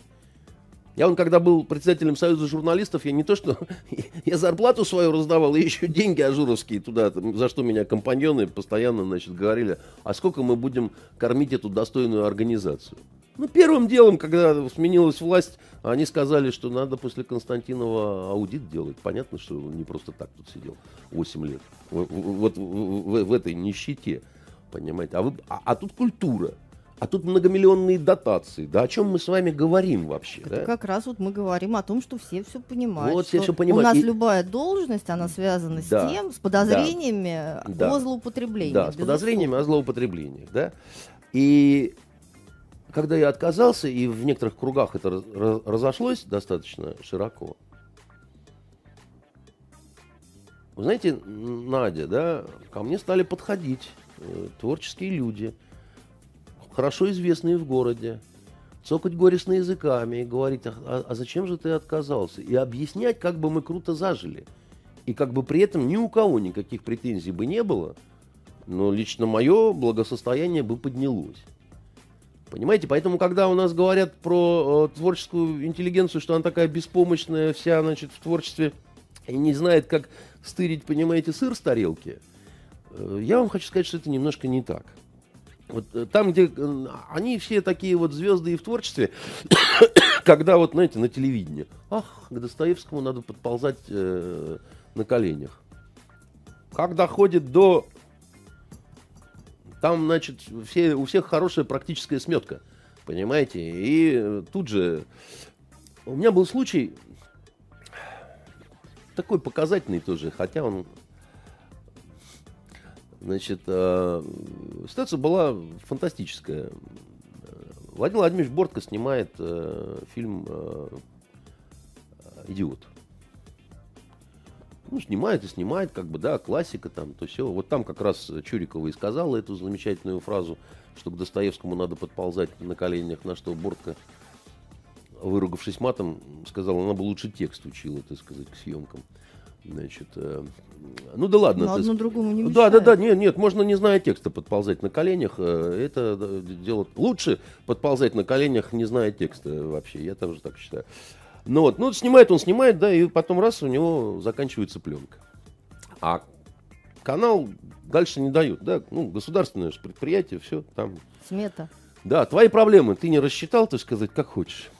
Я он когда был председателем Союза журналистов, я не то что... я зарплату свою раздавал, и еще деньги ажуровские туда, за что меня компаньоны постоянно, значит, говорили, а сколько мы будем кормить эту достойную организацию. Ну, первым делом, когда сменилась власть, они сказали, что надо после Константинова аудит делать. Понятно, что он не просто так тут сидел 8 лет. Вот в, в, в этой нищете, понимаете. А, вы, а, а тут культура. А тут многомиллионные дотации. Да о чем мы с вами говорим вообще? Это да? как раз вот мы говорим о том, что все все понимают. Вот все все понимают. У нас И... любая должность, она связана да, с тем, с подозрениями да, о злоупотреблении. Да, с подозрениями о злоупотреблениях. Да? И когда я отказался, и в некоторых кругах это разошлось достаточно широко, вы знаете, Надя, да, ко мне стали подходить э, творческие люди, хорошо известные в городе, цокать горестно языками и говорить, а, а, а зачем же ты отказался? И объяснять, как бы мы круто зажили. И как бы при этом ни у кого никаких претензий бы не было, но лично мое благосостояние бы поднялось. Понимаете, поэтому, когда у нас говорят про э, творческую интеллигенцию, что она такая беспомощная вся, значит, в творчестве и не знает, как стырить, понимаете, сыр с тарелки, э, я вам хочу сказать, что это немножко не так. Вот э, там, где э, они все такие вот звезды и в творчестве, когда вот, знаете, на телевидении, ах, к Достоевскому надо подползать э, на коленях. Как доходит до там, значит, все, у всех хорошая практическая сметка. Понимаете? И тут же... У меня был случай такой показательный тоже, хотя он... Значит, э, ситуация была фантастическая. Владимир Владимирович Бортко снимает э, фильм э, «Идиот» ну, снимает и снимает, как бы, да, классика там, то все. Вот там как раз Чурикова и сказала эту замечательную фразу, что к Достоевскому надо подползать на коленях, на что Бортко, выругавшись матом, сказала, она бы лучше текст учила, так сказать, к съемкам. Значит, э, ну да ладно. Но одно другому не мешает. Да, да, да, нет, нет, можно не зная текста подползать на коленях. Э, это делать лучше подползать на коленях, не зная текста вообще. Я тоже так считаю. Ну вот, ну снимает он, снимает, да, и потом раз у него заканчивается пленка. А канал дальше не дают, да, ну, государственное же предприятие, все там. Смета. Да, твои проблемы ты не рассчитал, так сказать, как хочешь.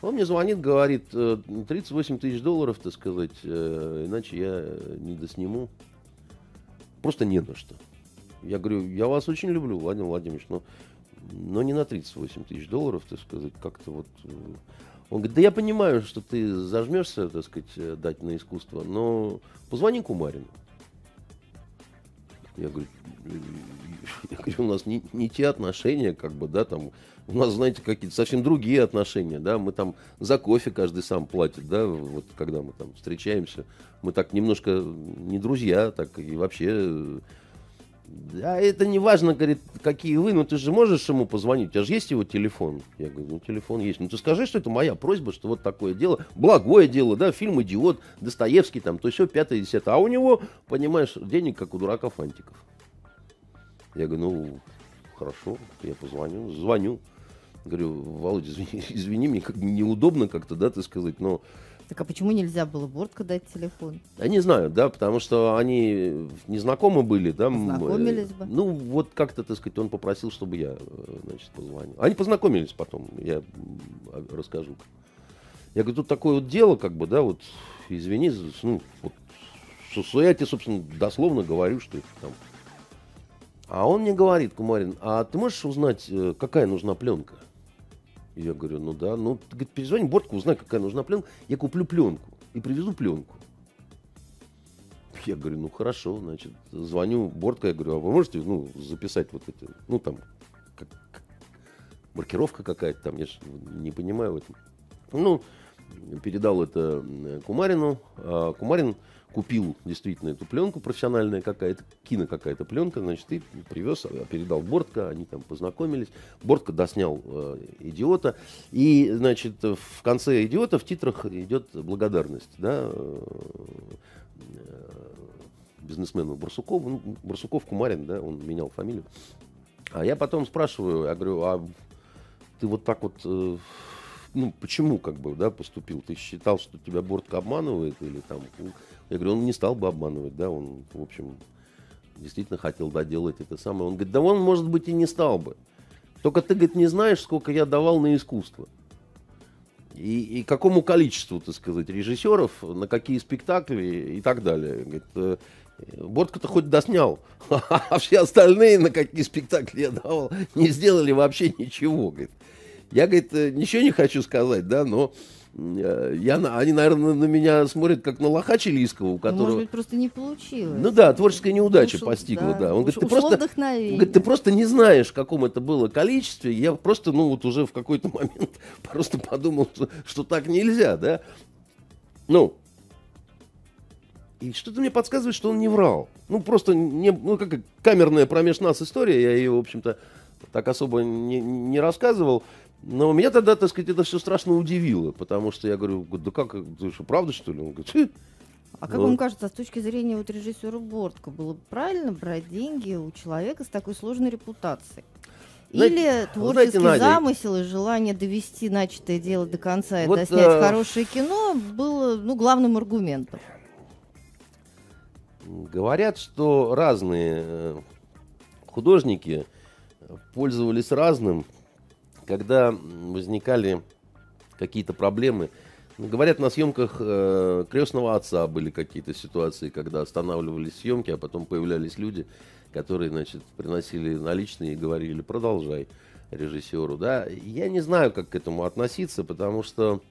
Он мне звонит, говорит, 38 э, тысяч долларов, так сказать, э, иначе я не досниму. Просто не на что. Я говорю, я вас очень люблю, Владимир Владимирович, но, но не на 38 тысяч долларов, так сказать, как-то вот... Э, он говорит, да я понимаю, что ты зажмешься, так сказать, дать на искусство, но позвони Кумарину. Я говорю, я говорю, у нас не, не те отношения, как бы, да, там, у нас, знаете, какие-то совсем другие отношения, да, мы там за кофе каждый сам платит, да, вот когда мы там встречаемся, мы так немножко не друзья, так и вообще а это не важно, говорит, какие вы, ну ты же можешь ему позвонить, у тебя же есть его телефон. Я говорю, ну телефон есть. Ну ты скажи, что это моя просьба, что вот такое дело, благое дело, да, фильм «Идиот», Достоевский там, то все, пятое, десятое. А у него, понимаешь, денег, как у дурака фантиков. Я говорю, ну, хорошо, я позвоню, звоню. Говорю, Володя, извини, извини мне как неудобно как-то, да, ты сказать, но так а почему нельзя было Бортко дать телефон? Я не знаю, да, потому что они незнакомы были, да. Познакомились бы. Ну, вот как-то, так сказать, он попросил, чтобы я, э, значит, позвонил. Они познакомились потом, я расскажу. Я говорю, тут такое вот дело, как бы, да, вот, извини, ну, вот, я тебе, собственно, дословно говорю, что там. А он мне говорит, Кумарин, а ты можешь узнать, э, какая нужна пленка? Я говорю, ну да, ну, говорит, перезвони Бортку, узнай, какая нужна пленка, я куплю пленку и привезу пленку. Я говорю, ну хорошо, значит, звоню Бортко, я говорю, а вы можете, ну, записать вот эти, ну, там, как, маркировка какая-то там, я же не понимаю в этом. Ну, передал это Кумарину, а Кумарин купил действительно эту пленку профессиональная какая-то, кино какая-то пленка, значит, и привез, а, передал Бортко, они там познакомились. Бортко доснял э, «Идиота». И, значит, в конце «Идиота» в титрах идет благодарность, да, э, бизнесмену Барсукову. Ну, Барсуков Кумарин, да, он менял фамилию. А я потом спрашиваю, я говорю, а ты вот так вот э, ну, почему как бы, да, поступил? Ты считал, что тебя Бортко обманывает или там... Я говорю, он не стал бы обманывать, да, он, в общем, действительно хотел доделать это самое. Он говорит, да он, может быть, и не стал бы. Только ты, говорит, не знаешь, сколько я давал на искусство. И, и какому количеству, так сказать, режиссеров, на какие спектакли и так далее. Говорит, «Э, Бортко-то хоть доснял, а все остальные, на какие спектакли я давал, не сделали вообще ничего. Говорит. Я, говорит, э, ничего не хочу сказать, да, но я, они, наверное, на меня смотрят как на лоха чилийского, у которого... Может быть, просто не получилось. Ну да, творческая неудача Ушел, постигла, да. да. Он, Уш, говорит, ты просто, говорит, ты просто не знаешь, в каком это было количестве. Я просто, ну вот уже в какой-то момент просто подумал, что, что так нельзя, да. Ну, и что-то мне подсказывает, что он не врал. Ну, просто не, ну, как камерная промеж нас история, я ее, в общем-то, так особо не, не рассказывал. Но меня тогда, так сказать, это все страшно удивило, потому что я говорю, да как, ты что, правда, что ли? Он говорит, а как вам кажется, с точки зрения вот режиссера Бортко, было бы правильно брать деньги у человека с такой сложной репутацией? Или знаете, творческий знаете, замысел и желание довести начатое дело до конца и вот, доснять э... хорошее кино было ну, главным аргументом? Говорят, что разные э, художники пользовались разным когда возникали какие-то проблемы, говорят, на съемках э, крестного отца были какие-то ситуации, когда останавливались съемки, а потом появлялись люди, которые, значит, приносили наличные и говорили, продолжай режиссеру, да. Я не знаю, как к этому относиться, потому что,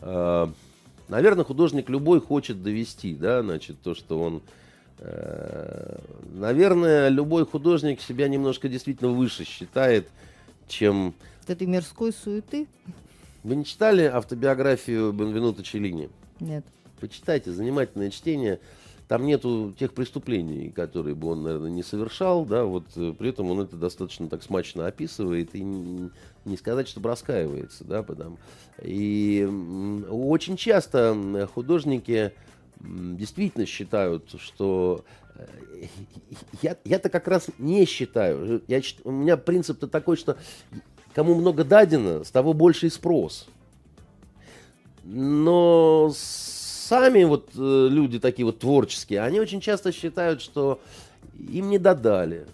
э, наверное, художник любой хочет довести, да, значит, то, что он э, Наверное, любой художник себя немножко действительно выше считает, чем... Этой мирской суеты? Вы не читали автобиографию Бенвенута Челлини? Нет. Почитайте, занимательное чтение. Там нету тех преступлений, которые бы он, наверное, не совершал, да, вот э, при этом он это достаточно так смачно описывает и не, не сказать, что раскаивается, да, потому и очень часто художники действительно считают, что я, я-то как раз не считаю. Я, у меня принцип-то такой, что кому много дадено, с того больше и спрос. Но сами вот э, люди такие вот творческие, они очень часто считают, что им не додали,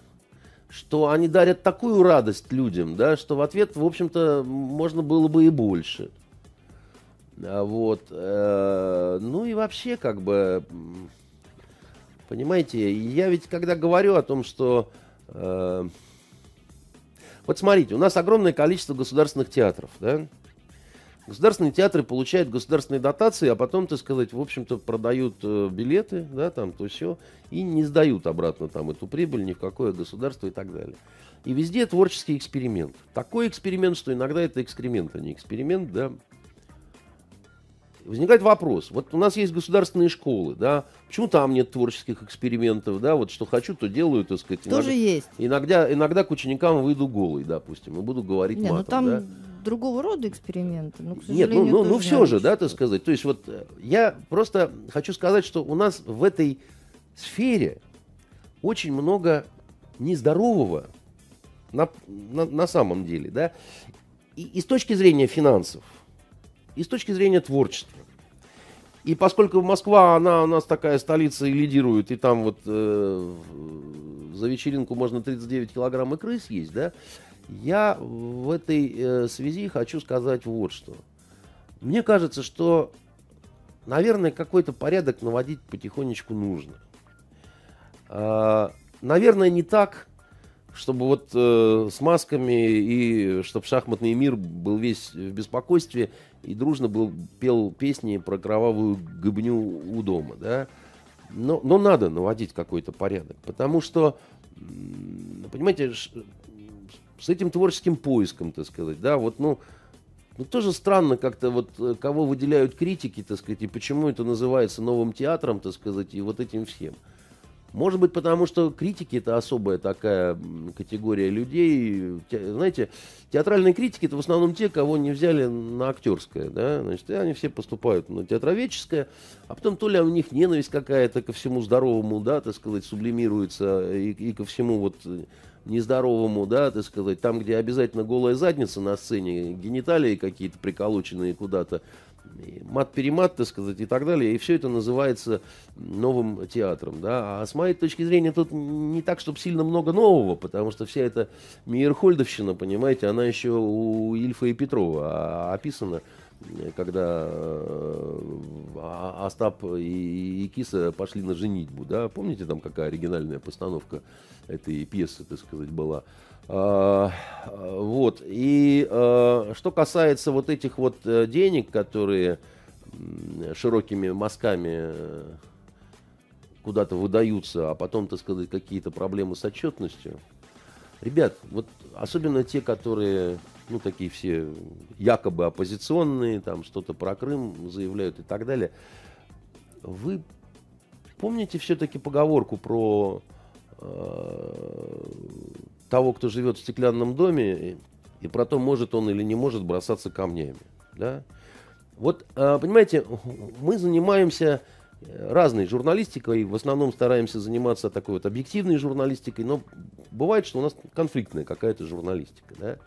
что они дарят такую радость людям, да, что в ответ, в общем-то, можно было бы и больше. А вот. Э, ну и вообще, как бы, Понимаете, я ведь когда говорю о том, что... Э, вот смотрите, у нас огромное количество государственных театров, да? Государственные театры получают государственные дотации, а потом, так сказать, в общем-то, продают э, билеты, да, там, то все, и не сдают обратно там эту прибыль ни в какое государство и так далее. И везде творческий эксперимент. Такой эксперимент, что иногда это эксперимент, а не эксперимент, да, возникает вопрос. Вот у нас есть государственные школы, да, почему там нет творческих экспериментов, да, вот что хочу, то делаю, так сказать. Тоже иногда, есть. Иногда, иногда к ученикам выйду голый, допустим, и буду говорить не, ну матом, ну там да. другого рода эксперименты, но, к Нет, ну, ну, ну все же, да, так сказать. То есть вот э, я просто хочу сказать, что у нас в этой сфере очень много нездорового на, на, на самом деле, да, и, и с точки зрения финансов, и с точки зрения творчества. И поскольку Москва, она у нас такая столица и лидирует, и там вот э, за вечеринку можно 39 килограмм икры съесть, да, я в этой э, связи хочу сказать вот что. Мне кажется, что наверное, какой-то порядок наводить потихонечку нужно. А, наверное, не так, чтобы вот э, с масками и чтобы шахматный мир был весь в беспокойстве и дружно был пел песни про кровавую гыбню у дома, да. Но, но надо наводить какой-то порядок, потому что, понимаете, с этим творческим поиском, так сказать, да, вот, ну, ну, тоже странно как-то вот, э, кого выделяют критики, так сказать, и почему это называется новым театром, так сказать, и вот этим всем. Может быть, потому что критики это особая такая категория людей. Знаете, театральные критики это в основном те, кого не взяли на актерское, да, значит, и они все поступают на театроведческое, а потом то ли у них ненависть какая-то ко всему здоровому, да, так сказать, сублимируется и, и ко всему вот нездоровому, да, так сказать, там, где обязательно голая задница на сцене, гениталии какие-то приколоченные куда-то, мат-перемат, так сказать, и так далее. И все это называется новым театром. Да? А с моей точки зрения тут не так, чтобы сильно много нового, потому что вся эта Мейерхольдовщина, понимаете, она еще у Ильфа и Петрова описана когда э, Остап и, и Киса пошли на женитьбу, да, помните там какая оригинальная постановка этой пьесы, так сказать, была. А, вот. И а, что касается вот этих вот э, денег, которые широкими мазками э, куда-то выдаются, а потом, так сказать, какие-то проблемы с отчетностью. Ребят, вот особенно те, которые, ну, такие все якобы оппозиционные, там что-то про Крым заявляют и так далее, вы помните все-таки поговорку про э, того, кто живет в стеклянном доме, и про то, может он или не может бросаться камнями. Да? Вот, а, понимаете, мы занимаемся разной журналистикой, в основном стараемся заниматься такой вот объективной журналистикой, но бывает, что у нас конфликтная какая-то журналистика, да.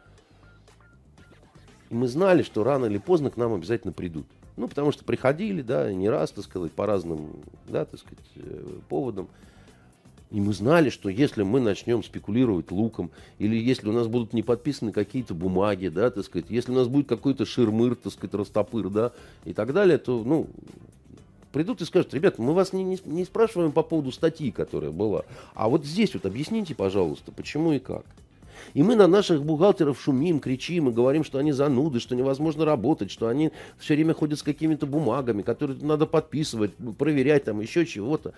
И мы знали, что рано или поздно к нам обязательно придут. Ну, потому что приходили, да, не раз, так сказать, по разным, да, так сказать, э, поводам. И мы знали, что если мы начнем спекулировать луком, или если у нас будут не подписаны какие-то бумаги, да, так сказать, если у нас будет какой-то ширмыр, так сказать, растопыр, да, и так далее, то, ну, придут и скажут, ребята, мы вас не, не, не спрашиваем по поводу статьи, которая была, а вот здесь вот объясните, пожалуйста, почему и как. И мы на наших бухгалтеров шумим, кричим и говорим, что они зануды, что невозможно работать, что они все время ходят с какими-то бумагами, которые надо подписывать, проверять, там еще чего-то.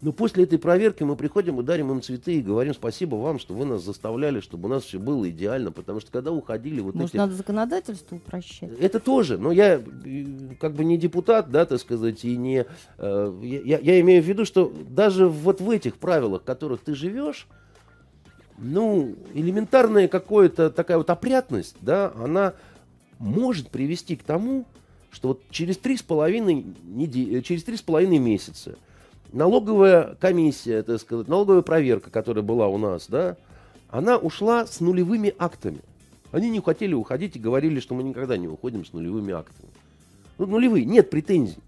Но после этой проверки мы приходим и дарим им цветы и говорим спасибо вам, что вы нас заставляли, чтобы у нас все было идеально, потому что когда уходили вот Может, эти... надо законодательство упрощать? Это тоже, но я э, как бы не депутат, да, так сказать, и не... Э, я, я имею в виду, что даже вот в этих правилах, в которых ты живешь, ну, элементарная какая-то такая вот опрятность, да, она может привести к тому, что вот через три с половиной, недели, через три с половиной месяца налоговая комиссия, так сказать, налоговая проверка, которая была у нас, да, она ушла с нулевыми актами. Они не хотели уходить и говорили, что мы никогда не уходим с нулевыми актами. Ну, нулевые, нет претензий.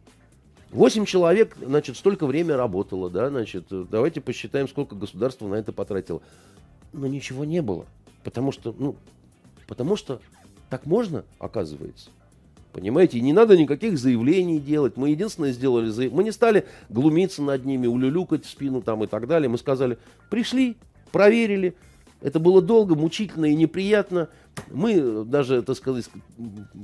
Восемь человек, значит, столько время работало, да, значит, давайте посчитаем, сколько государство на это потратило. Но ничего не было, потому что, ну, потому что так можно, оказывается. Понимаете, не надо никаких заявлений делать. Мы единственное сделали, заяв... мы не стали глумиться над ними, улюлюкать в спину там и так далее. Мы сказали, пришли, проверили. Это было долго, мучительно и неприятно. Мы даже, так сказать,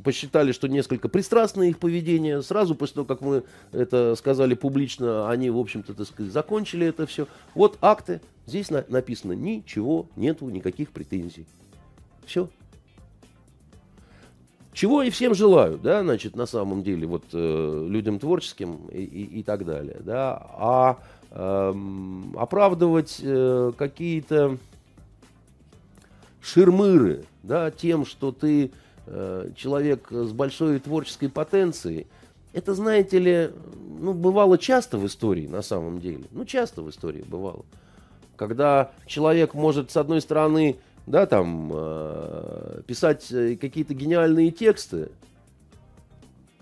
посчитали, что несколько пристрастное их поведение. Сразу после того, как мы это сказали публично, они, в общем-то, так сказать, закончили это все. Вот акты. Здесь на написано ничего, нету никаких претензий. Все. Чего и всем желаю, да, значит, на самом деле, вот э, людям творческим и, и, и так далее, да, а э, оправдывать э, какие-то ширмыры, да, тем, что ты э, человек с большой творческой потенцией, это, знаете ли, ну, бывало часто в истории, на самом деле, ну, часто в истории бывало, когда человек может, с одной стороны, да, там, э, писать э, какие-то гениальные тексты,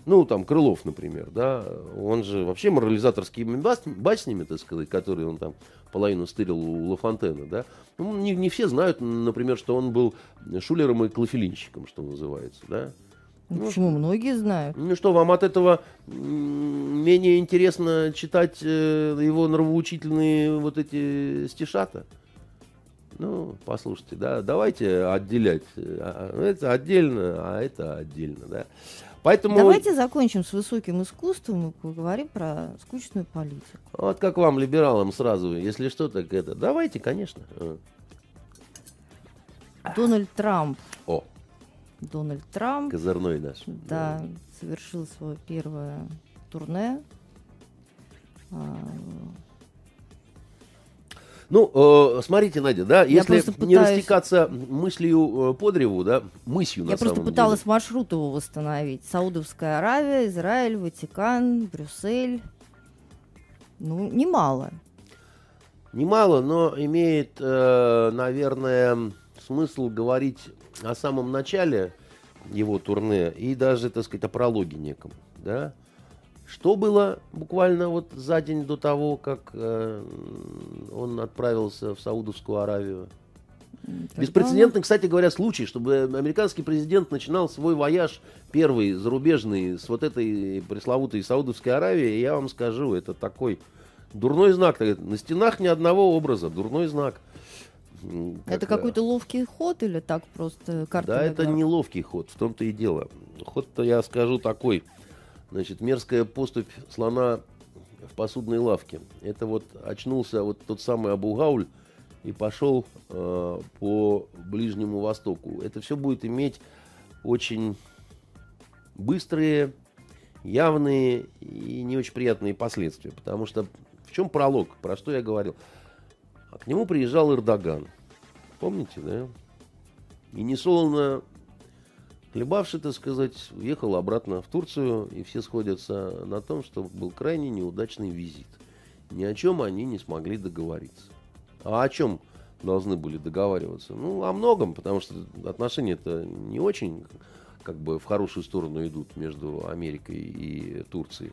ну, там, Крылов, например, да, он же вообще морализаторскими баснями, так сказать, которые он там половину стырил у Лафонтена, да, ну, не, не все знают, например, что он был шулером и клофелинщиком, что называется, да, Ну, Ну, почему? Многие знают. Ну что, вам от этого менее интересно читать э, его нравоучительные вот эти стишата? Ну, послушайте, да, давайте отделять. А, а, Это отдельно, а это отдельно, да. Поэтому, Давайте закончим с высоким искусством и поговорим про скучную политику. вот как вам, либералам, сразу, если что, так это, давайте, конечно. А. Дональд Трамп. О, Дональд Трамп, козырной наш. да, совершил свое первое турне. Ну, э, смотрите, Надя, да, Я если просто не пытаюсь- растекаться мыслью э, по древу, да, мысью на Я просто самом пыталась деле. маршрут его восстановить. Саудовская Аравия, Израиль, Ватикан, Брюссель. Ну, немало. Немало, но имеет, э, наверное, смысл говорить о самом начале его турне и даже, так сказать, о прологе неком, да. Что было буквально вот за день до того, как э, он отправился в Саудовскую Аравию? Когда Беспрецедентный, кстати говоря, случай, чтобы американский президент начинал свой вояж первый зарубежный с вот этой пресловутой Саудовской Аравии, я вам скажу, это такой дурной знак. На стенах ни одного образа, дурной знак. Это как, э, какой-то ловкий ход или так просто карта? Да, это не ловкий ход, в том-то и дело. Ход-то, я скажу, такой. Значит, мерзкая поступь слона в посудной лавке. Это вот очнулся вот тот самый Абу-Гауль и пошел э, по Ближнему Востоку. Это все будет иметь очень быстрые, явные и не очень приятные последствия. Потому что в чем пролог, про что я говорил? А к нему приезжал Эрдоган. Помните, да? И несолоно хлебавший, так сказать, уехал обратно в Турцию, и все сходятся на том, что был крайне неудачный визит. Ни о чем они не смогли договориться. А о чем должны были договариваться? Ну, о многом, потому что отношения-то не очень как бы в хорошую сторону идут между Америкой и Турцией.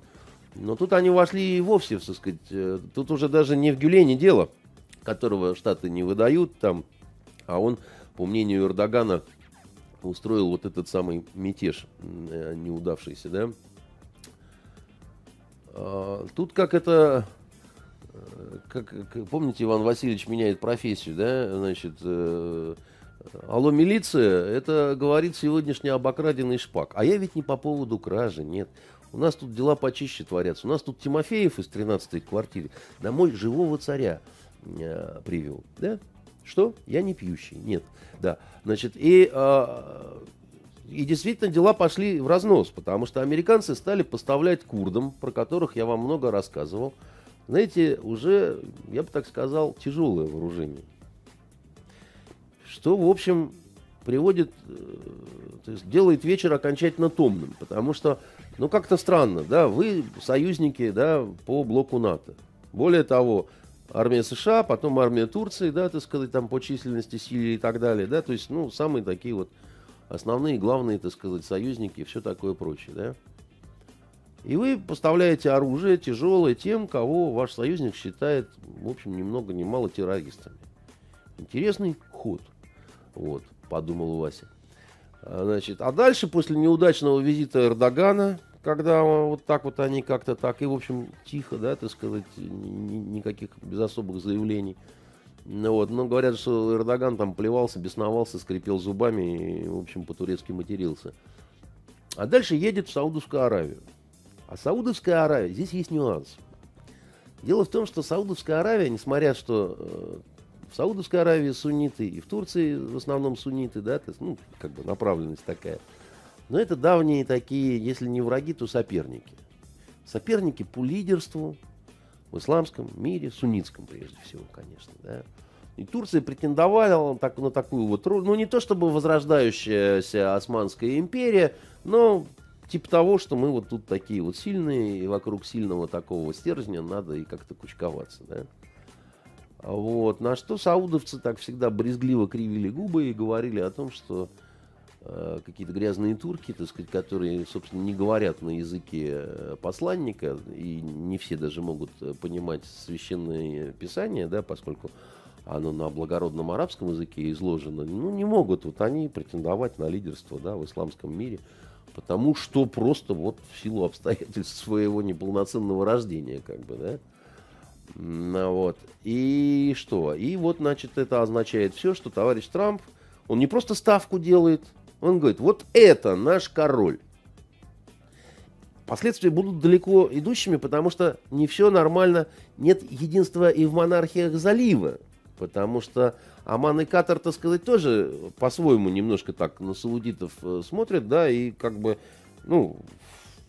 Но тут они вошли и вовсе, так сказать, э, тут уже даже не в Гюлене дело, которого Штаты не выдают там, а он, по мнению Эрдогана, устроил вот этот самый мятеж э, неудавшийся, да. А, Тут как это, э, как, помните, Иван Васильевич меняет профессию, да, значит, э, алло, милиция, это говорит сегодняшний обокраденный шпак. А я ведь не по поводу кражи, нет. У нас тут дела почище творятся. У нас тут Тимофеев из 13-й квартиры домой живого царя привел, да? Что? Я не пьющий, нет, да. Значит, и, а, и действительно дела пошли в разнос, потому что американцы стали поставлять курдам, про которых я вам много рассказывал, знаете, уже, я бы так сказал, тяжелое вооружение. Что, в общем, приводит, э, то есть делает вечер окончательно томным, потому что, ну, как-то странно, да, вы союзники, да, по блоку НАТО. Более того, армия США, потом армия Турции, да, так сказать, там по численности, силе и так далее, да, то есть, ну, самые такие вот основные, главные, так сказать, союзники и все такое прочее, да. И вы поставляете оружие тяжелое тем, кого ваш союзник считает, в общем, ни много ни мало террористами. Интересный ход, вот, подумал Вася. Значит, а дальше, после неудачного визита Эрдогана, когда вот так вот они как-то так, и, в общем, тихо, да, так сказать, ни- ни- никаких без особых заявлений. Ну, вот, но говорят, что Эрдоган там плевался, бесновался, скрипел зубами и, в общем, по-турецки матерился. А дальше едет в Саудовскую Аравию. А Саудовская Аравия, здесь есть нюанс. Дело в том, что Саудовская Аравия, несмотря что э, в Саудовской Аравии сунниты и в Турции в основном сунниты, да, то есть, ну, как бы направленность такая. Но это давние такие, если не враги, то соперники. Соперники по лидерству в исламском мире, суннитском прежде всего, конечно, да. И Турция претендовала так, на такую вот роль, ну не то чтобы возрождающаяся Османская империя, но типа того, что мы вот тут такие вот сильные, и вокруг сильного такого стержня надо и как-то кучковаться, да. Вот. На что саудовцы так всегда брезгливо кривили губы и говорили о том, что какие-то грязные турки, так сказать, которые, собственно, не говорят на языке э, посланника, и не все даже могут э, понимать священное писание, да, поскольку оно на благородном арабском языке изложено, ну, не могут вот они претендовать на лидерство, да, в исламском мире, потому что просто вот в силу обстоятельств своего неполноценного рождения, как бы, да. Ну, вот. И что? И вот, значит, это означает все, что товарищ Трамп, он не просто ставку делает, он говорит, вот это наш король. Последствия будут далеко идущими, потому что не все нормально, нет единства и в монархиях залива. Потому что Аман и Катар, так сказать, тоже по-своему немножко так на саудитов э, смотрят, да, и как бы, ну,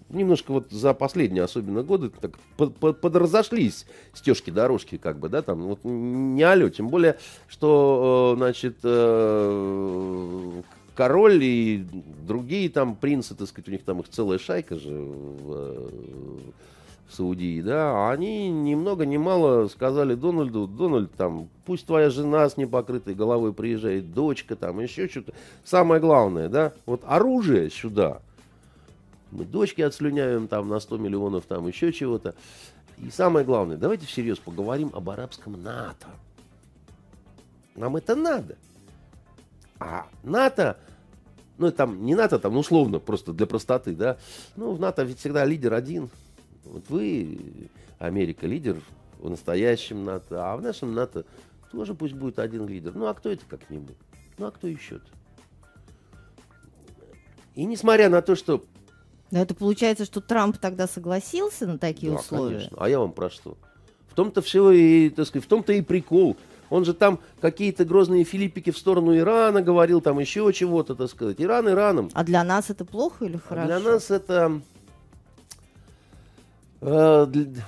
немножко вот за последние особенно годы так подразошлись стежки-дорожки, как бы, да, там, вот не алё, тем более, что, э, значит, э, король и другие там принцы, так сказать, у них там их целая шайка же в, в Саудии, да, а они ни много ни мало сказали Дональду, Дональд, там, пусть твоя жена с непокрытой головой приезжает, дочка, там, еще что-то. Самое главное, да, вот оружие сюда, мы дочки отслюняем там на 100 миллионов, там еще чего-то. И самое главное, давайте всерьез поговорим об арабском НАТО. Нам это надо. А НАТО, ну там не НАТО, там ну, условно, просто для простоты, да. Ну в НАТО ведь всегда лидер один. Вот вы, Америка, лидер в настоящем НАТО, а в нашем НАТО тоже пусть будет один лидер. Ну а кто это как-нибудь? Ну а кто еще-то? И несмотря на то, что но это получается, что Трамп тогда согласился на такие да, условия? конечно. А я вам про что? В том-то все и, так сказать, в том-то и прикол. Он же там какие-то грозные филиппики в сторону Ирана говорил, там еще чего-то, так сказать. Иран Ираном. А для нас это плохо или хорошо? А для нас это... Э, для,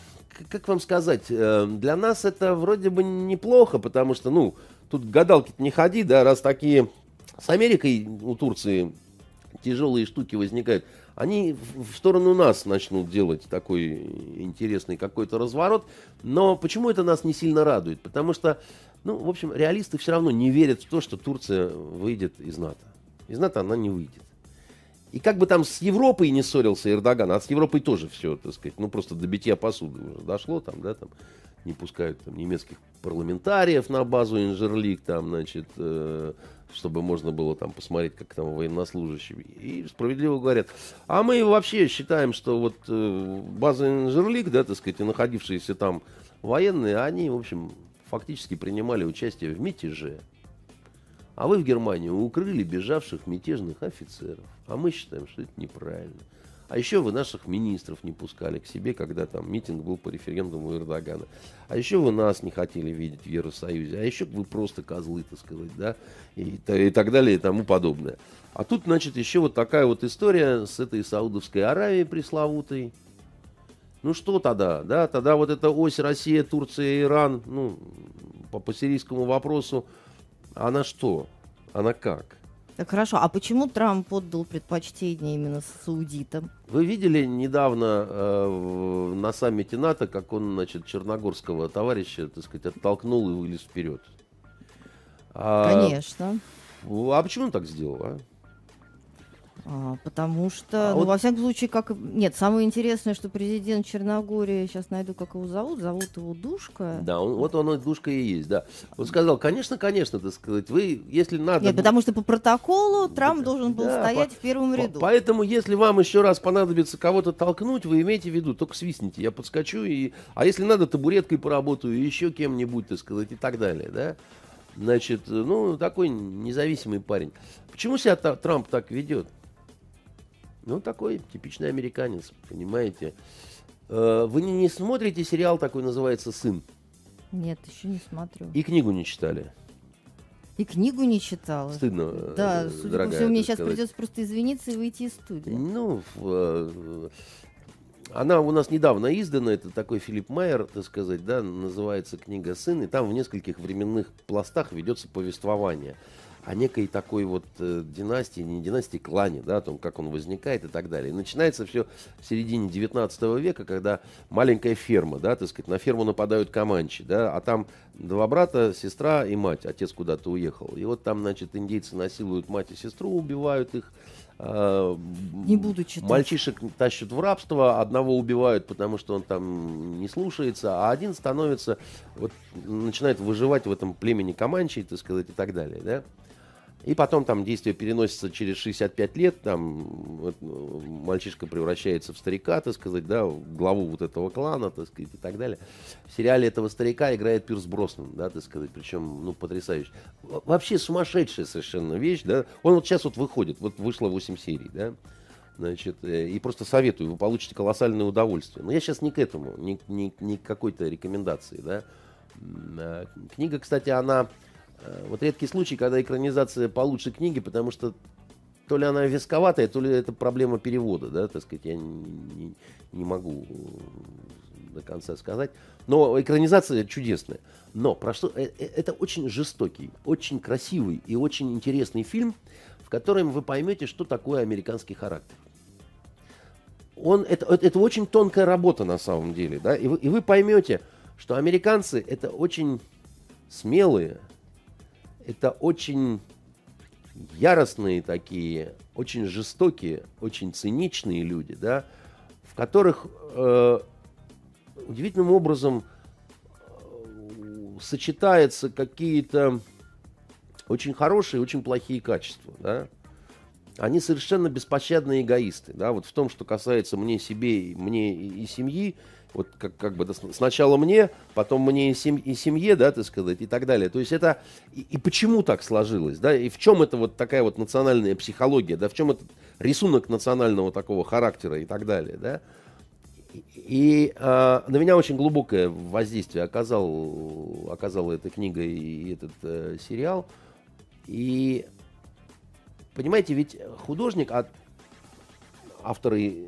как вам сказать? Э, для нас это вроде бы неплохо, потому что, ну, тут гадалки не ходи, да, раз такие... С Америкой у Турции тяжелые штуки возникают они в сторону нас начнут делать такой интересный какой-то разворот. Но почему это нас не сильно радует? Потому что, ну, в общем, реалисты все равно не верят в то, что Турция выйдет из НАТО. Из НАТО она не выйдет. И как бы там с Европой не ссорился Эрдоган, а с Европой тоже все, так сказать, ну просто до битья посуды уже дошло, там, да, там не пускают там, немецких парламентариев на базу Инжерлик, там, значит, э, чтобы можно было там посмотреть, как там военнослужащие. И справедливо говорят. А мы вообще считаем, что вот э, база Инжерлик, да, так сказать, и находившиеся там военные, они, в общем, фактически принимали участие в мятеже. А вы в Германию укрыли бежавших мятежных офицеров. А мы считаем, что это неправильно. А еще вы наших министров не пускали к себе, когда там митинг был по референдуму Эрдогана. А еще вы нас не хотели видеть в Евросоюзе. А еще вы просто козлы, так сказать, да, и, и так далее и тому подобное. А тут, значит, еще вот такая вот история с этой Саудовской Аравией пресловутой. Ну что тогда, да, тогда вот эта ось Россия, Турция, Иран, ну, по, по сирийскому вопросу, она что? Она как? Так хорошо, а почему Трамп отдал предпочтение именно саудитам? Вы видели недавно э, на саммите НАТО, как он, значит, черногорского товарища, так сказать, оттолкнул и вылез вперед? А, Конечно. А почему он так сделал, а? А, потому что, а ну, вот... во всяком случае, как... Нет, самое интересное, что президент Черногории, сейчас найду, как его зовут, зовут его Душка. Да, он, вот он, Душка и есть, да. Он сказал, конечно, конечно, так сказать, вы, если надо... Нет, потому что по протоколу Трамп должен был да, стоять по... в первом ряду. Поэтому, если вам еще раз понадобится кого-то толкнуть, вы имейте в виду, только свистните, я подскочу, и... а если надо, табуреткой поработаю, еще кем-нибудь, так сказать, и так далее, да. Значит, ну, такой независимый парень. Почему себя Трамп так ведет? Ну, такой типичный американец, понимаете. Э, вы не, не смотрите сериал такой, называется «Сын»? Нет, еще не смотрю. И книгу не читали? И книгу не читала. Стыдно, Да, э, судя дорогая, по всему, мне сейчас сказать. придется просто извиниться и выйти из студии. Ну, э, она у нас недавно издана, это такой Филипп Майер, так сказать, да, называется книга «Сын», и там в нескольких временных пластах ведется повествование. О некой такой вот э, династии, не династии, клане, да, о том, как он возникает и так далее. И начинается все в середине 19 века, когда маленькая ферма, да, так сказать, на ферму нападают команчи, да, а там два брата, сестра и мать, отец куда-то уехал. И вот там, значит, индейцы насилуют мать и сестру, убивают их, а, не буду читать. Мальчишек тащат в рабство, одного убивают, потому что он там не слушается, а один становится, вот, начинает выживать в этом племени Каманчи, так сказать, и так далее, да. И потом там действие переносится через 65 лет, там вот, мальчишка превращается в старика, так сказать, да, в главу вот этого клана, так сказать, и так далее. В сериале этого старика играет Пирс Броснан, да, так сказать, причем, ну, потрясающий. Вообще сумасшедшая совершенно вещь, да. Он вот сейчас вот выходит, вот вышло 8 серий, да. Значит, э, и просто советую, вы получите колоссальное удовольствие. Но я сейчас не к этому, не, не, не к какой-то рекомендации, да. А, книга, кстати, она Э, вот редкий случай, когда экранизация получше книги, потому что то ли она висковатая, то ли это проблема перевода, да, так сказать, я не, не, могу до конца сказать. Но экранизация чудесная. Но про что? Э, э, это очень жестокий, очень красивый и очень интересный фильм, в котором вы поймете, что такое американский характер. Он, это, это очень тонкая работа на самом деле, да, и вы, и вы поймете, что американцы это очень смелые, это очень яростные такие, очень жестокие, очень циничные люди, да, в которых э, удивительным образом э, сочетаются какие-то очень хорошие, очень плохие качества, да. Они совершенно беспощадные эгоисты, да, вот в том, что касается мне, себе, мне и семьи, вот как, как бы сначала мне, потом мне и, сем, и семье, да, так сказать, и так далее. То есть это и, и почему так сложилось, да, и в чем это вот такая вот национальная психология, да, в чем этот рисунок национального такого характера и так далее, да. И, а, на меня очень глубокое воздействие оказал, оказала эта книга и, этот э, сериал. И понимаете, ведь художник, а авторы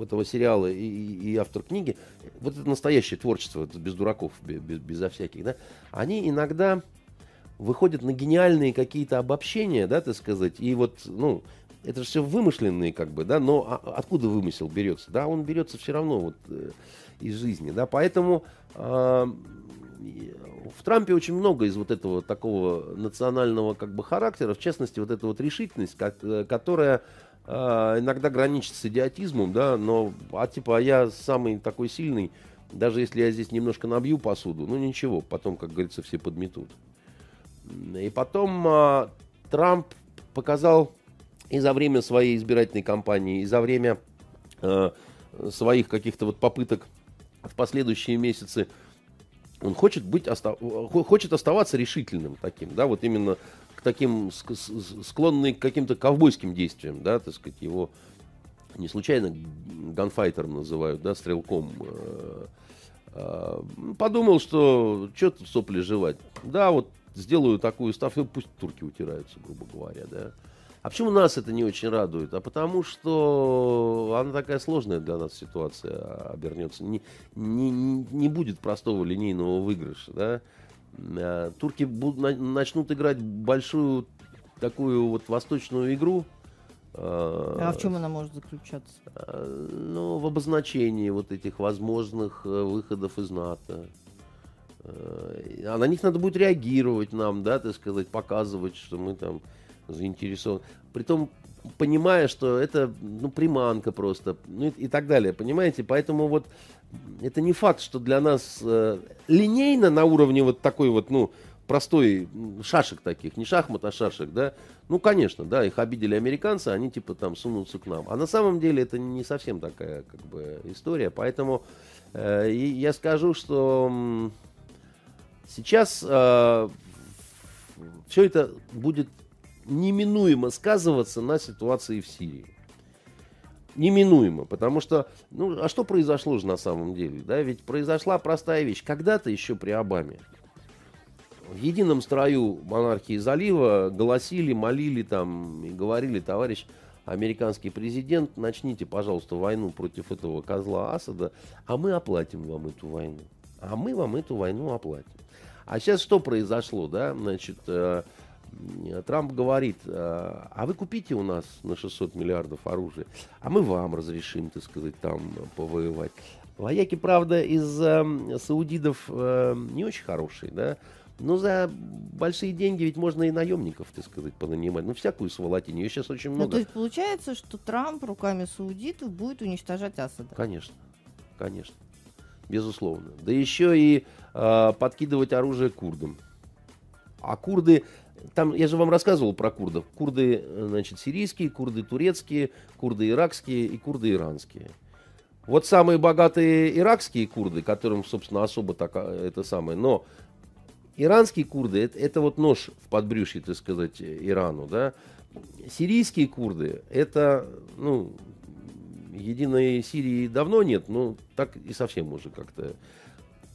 этого сериала и, и автор книги, вот это настоящее творчество, это без дураков, без, без, безо всяких, да, они иногда выходят на гениальные какие-то обобщения, да, так сказать, и вот, ну, это же все вымышленные, как бы, да, но а, откуда вымысел берется? Да, он берется все равно вот э, из жизни, да, поэтому э, в Трампе очень много из вот этого такого национального как бы характера, в частности, вот эта вот решительность, как, которая а, иногда граничит с идиотизмом, да, но, а типа, а я самый такой сильный, даже если я здесь немножко набью посуду, ну ничего, потом, как говорится, все подметут. И потом а, Трамп показал и за время своей избирательной кампании, и за время а, своих каких-то вот попыток в последующие месяцы он хочет быть, остав... хочет оставаться решительным таким, да, вот именно таким склонный к каким-то ковбойским действиям, да, так сказать, его не случайно ганфайтером называют, да, стрелком. Э, э, подумал, что что тут сопли жевать. Да, вот сделаю такую ставку, пусть турки утираются, грубо говоря, да. А почему нас это не очень радует? А потому что она такая сложная для нас ситуация обернется. Не, не, не будет простого линейного выигрыша, да. Э, турки будут, начнут играть большую такую вот восточную игру. Э, а в чем она может заключаться? Э, ну, в обозначении вот этих возможных выходов из НАТО. А на них надо будет реагировать нам, да, так сказать, показывать, что мы там заинтересованы. Притом, понимая, что это, ну, приманка просто, ну, и, и так далее, понимаете? Поэтому вот это не факт, что для нас э, линейно на уровне вот такой вот, ну, простой шашек таких, не шахмат, а шашек, да, ну, конечно, да, их обидели американцы, они типа там сунутся к нам. А на самом деле это не совсем такая, как бы, история, поэтому э, я скажу, что сейчас э, все это будет неминуемо сказываться на ситуации в Сирии неминуемо, потому что, ну, а что произошло же на самом деле, да, ведь произошла простая вещь, когда-то еще при Обаме в едином строю монархии залива голосили, молили там и говорили, товарищ американский президент, начните, пожалуйста, войну против этого козла Асада, а мы оплатим вам эту войну. А мы вам эту войну оплатим. А сейчас что произошло, да, значит, э, Трамп говорит, а, а вы купите у нас на 600 миллиардов оружия, а мы вам разрешим, так сказать, там повоевать. Вояки, правда, из э, саудидов э, не очень хорошие, да, но за большие деньги ведь можно и наемников, так сказать, понанимать. Ну, всякую сволотень. Ее сейчас очень много. Ну, то есть получается, что Трамп руками саудитов будет уничтожать Асада? Конечно, конечно. Безусловно. Да еще и э, подкидывать оружие курдам. А курды, там, я же вам рассказывал про курдов. Курды, значит, сирийские, курды турецкие, курды иракские и курды иранские. Вот самые богатые иракские курды, которым, собственно, особо так а, это самое, но иранские курды это, это вот нож в подбрюшье, так сказать, Ирану, да. Сирийские курды это, ну, единой Сирии давно нет, но так и совсем уже как-то.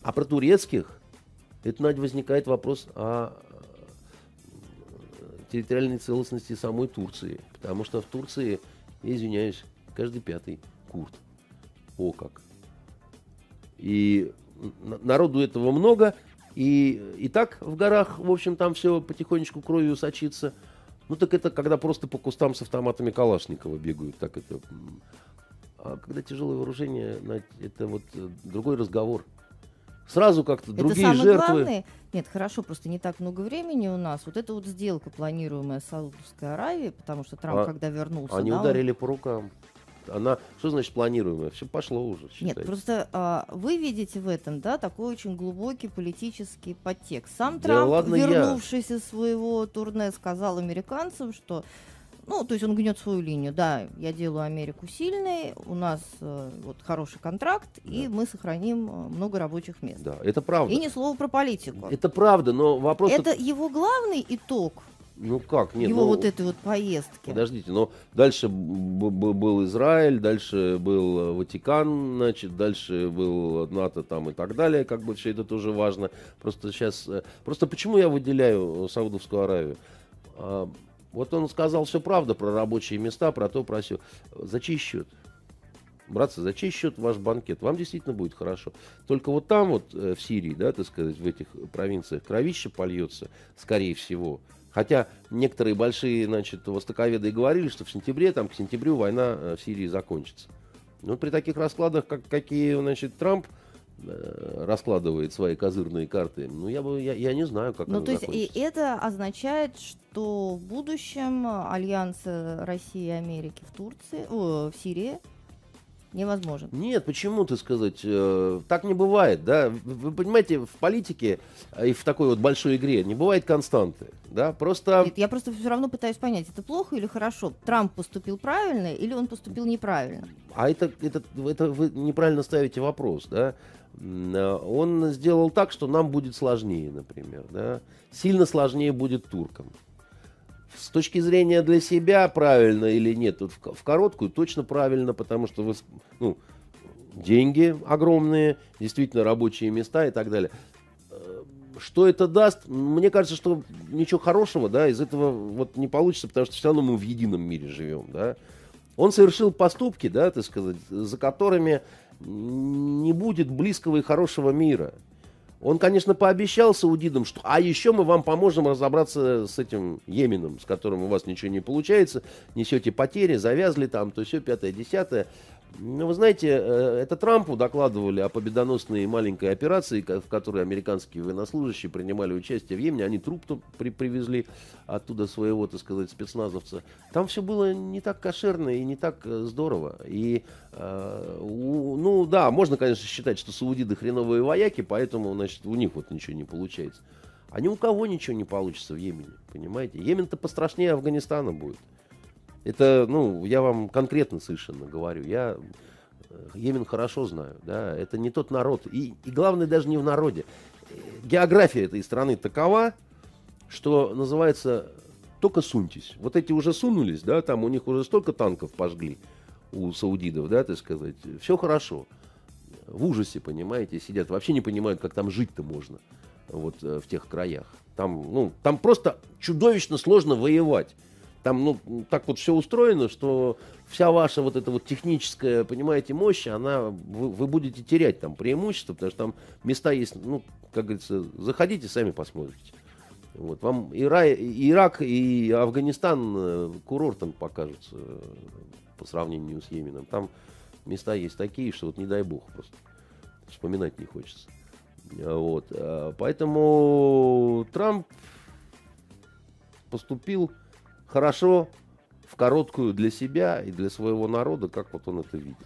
А про турецких, это, Надя, возникает вопрос о территориальной целостности самой Турции. Потому что в Турции, я извиняюсь, каждый пятый курд. О как. И народу этого много, и, и так в горах, в общем, там все потихонечку кровью сочится. Ну так это когда просто по кустам с автоматами Калашникова бегают, так это. А когда тяжелое вооружение, это вот э, другой разговор. Сразу как-то другие это жертвы. Главное, нет, хорошо, просто не так много времени у нас. Вот эта вот сделка, планируемая Саудовской Аравией, потому что Трамп, а, когда вернулся... Они да, ударили он... по рукам она, что значит планируемая? Все пошло уже. Считайте. Нет, просто а, вы видите в этом, да, такой очень глубокий политический подтекст. Сам Трамп, да, ладно вернувшись из своего турне, сказал американцам, что ну, то есть он гнет свою линию. Да, я делаю Америку сильной, у нас э, вот хороший контракт, да. и мы сохраним э, много рабочих мест. Да, это правда. И ни слова про политику. Это правда, но вопрос... Это его главный итог ну как? Нет, Его ну, вот этой вот поездки. Подождите, но дальше был Израиль, дальше был Ватикан, значит, дальше был НАТО там и так далее, как бы все это тоже важно. Просто сейчас, э, просто почему я выделяю Саудовскую Аравию? Вот он сказал все правда про рабочие места, про то, про все. За чей счет? Братцы, за чей счет ваш банкет? Вам действительно будет хорошо. Только вот там вот, э, в Сирии, да, так сказать, в этих провинциях, кровище польется, скорее всего. Хотя некоторые большие, значит, востоковеды говорили, что в сентябре, там, к сентябрю война э, в Сирии закончится. Ну, при таких раскладах, как, какие, значит, Трамп раскладывает свои козырные карты, ну, я, бы, я, я не знаю, как Ну, то есть, и это означает, что в будущем альянс России и Америки в Турции, о, в Сирии невозможен. Нет, почему ты сказать? Э, так не бывает, да? Вы понимаете, в политике и в такой вот большой игре не бывает константы, да? Просто... Нет, я просто все равно пытаюсь понять, это плохо или хорошо? Трамп поступил правильно или он поступил неправильно? А это, это, это вы неправильно ставите вопрос, да? Э, он сделал так, что нам будет сложнее, например, да? Сильно сложнее будет туркам с точки зрения для себя правильно или нет, тут в, короткую точно правильно, потому что вы, ну, деньги огромные, действительно рабочие места и так далее. Э, что это даст? Мне кажется, что ничего хорошего, да, из этого вот не получится, потому что все равно мы в едином мире живем, да. Он совершил поступки, да, так сказать, за которыми не будет близкого и хорошего мира. Он, конечно, пообещал саудидам, что а еще мы вам поможем разобраться с этим Йеменом, с которым у вас ничего не получается, несете потери, завязли там, то все, пятое, десятое. Ну, вы знаете, э, это Трампу докладывали о победоносной маленькой операции, в которой американские военнослужащие принимали участие в Йемене. Они труп при привезли оттуда своего, так сказать, спецназовца. Там все было не так кошерно и не так э, здорово. И, э, ну да, можно, конечно, считать, что саудиды хреновые вояки, поэтому, значит, у них вот ничего не получается. А ни у кого ничего не получится в Йемене, понимаете? Йемен-то пострашнее Афганистана будет. Это, ну, я вам конкретно совершенно говорю. Я э, Йемен хорошо знаю, да, это не тот народ. И, и главное даже не в народе. География этой страны такова, что называется только суньтесь. Вот эти уже сунулись, да, там у них уже столько танков пожгли у саудидов, да, так сказать. Все хорошо. В ужасе, понимаете, сидят. Вообще не понимают, как там жить-то можно вот э, в тех краях. Там, ну, там просто чудовищно сложно воевать. Там, ну, так вот все устроено, что вся ваша вот эта вот техническая, понимаете, мощь, она, вы, вы будете терять там преимущество, потому что там места есть, ну, как говорится, заходите, сами посмотрите. Вот, вам Ира, Ирак и Афганистан э, курортом покажутся э, по сравнению с Йеменом. Там места есть такие, что вот не дай бог просто вспоминать не хочется. Вот. Э, поэтому Трамп поступил хорошо, в короткую для себя и для своего народа, как вот он это видит.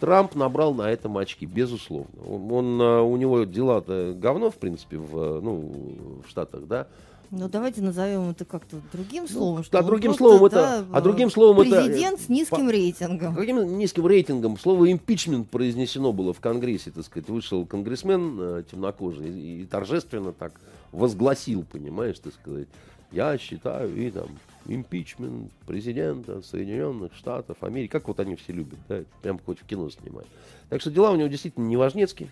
Трамп набрал на этом очки, безусловно. Он, он, у него дела-то говно, в принципе, в, ну, в Штатах, да. Ну, давайте назовем это как-то другим ну, словом. Что а другим словом это, да, а другим словом президент это... Президент с низким по, рейтингом. Каким низким рейтингом? Слово импичмент произнесено было в Конгрессе, так сказать. Вышел конгрессмен э, темнокожий и, и торжественно так возгласил, понимаешь, так сказать. Я считаю, и там импичмент президента Соединенных Штатов Америки. Как вот они все любят, да? Прям хоть в кино снимать. Так что дела у него действительно неважнецкие.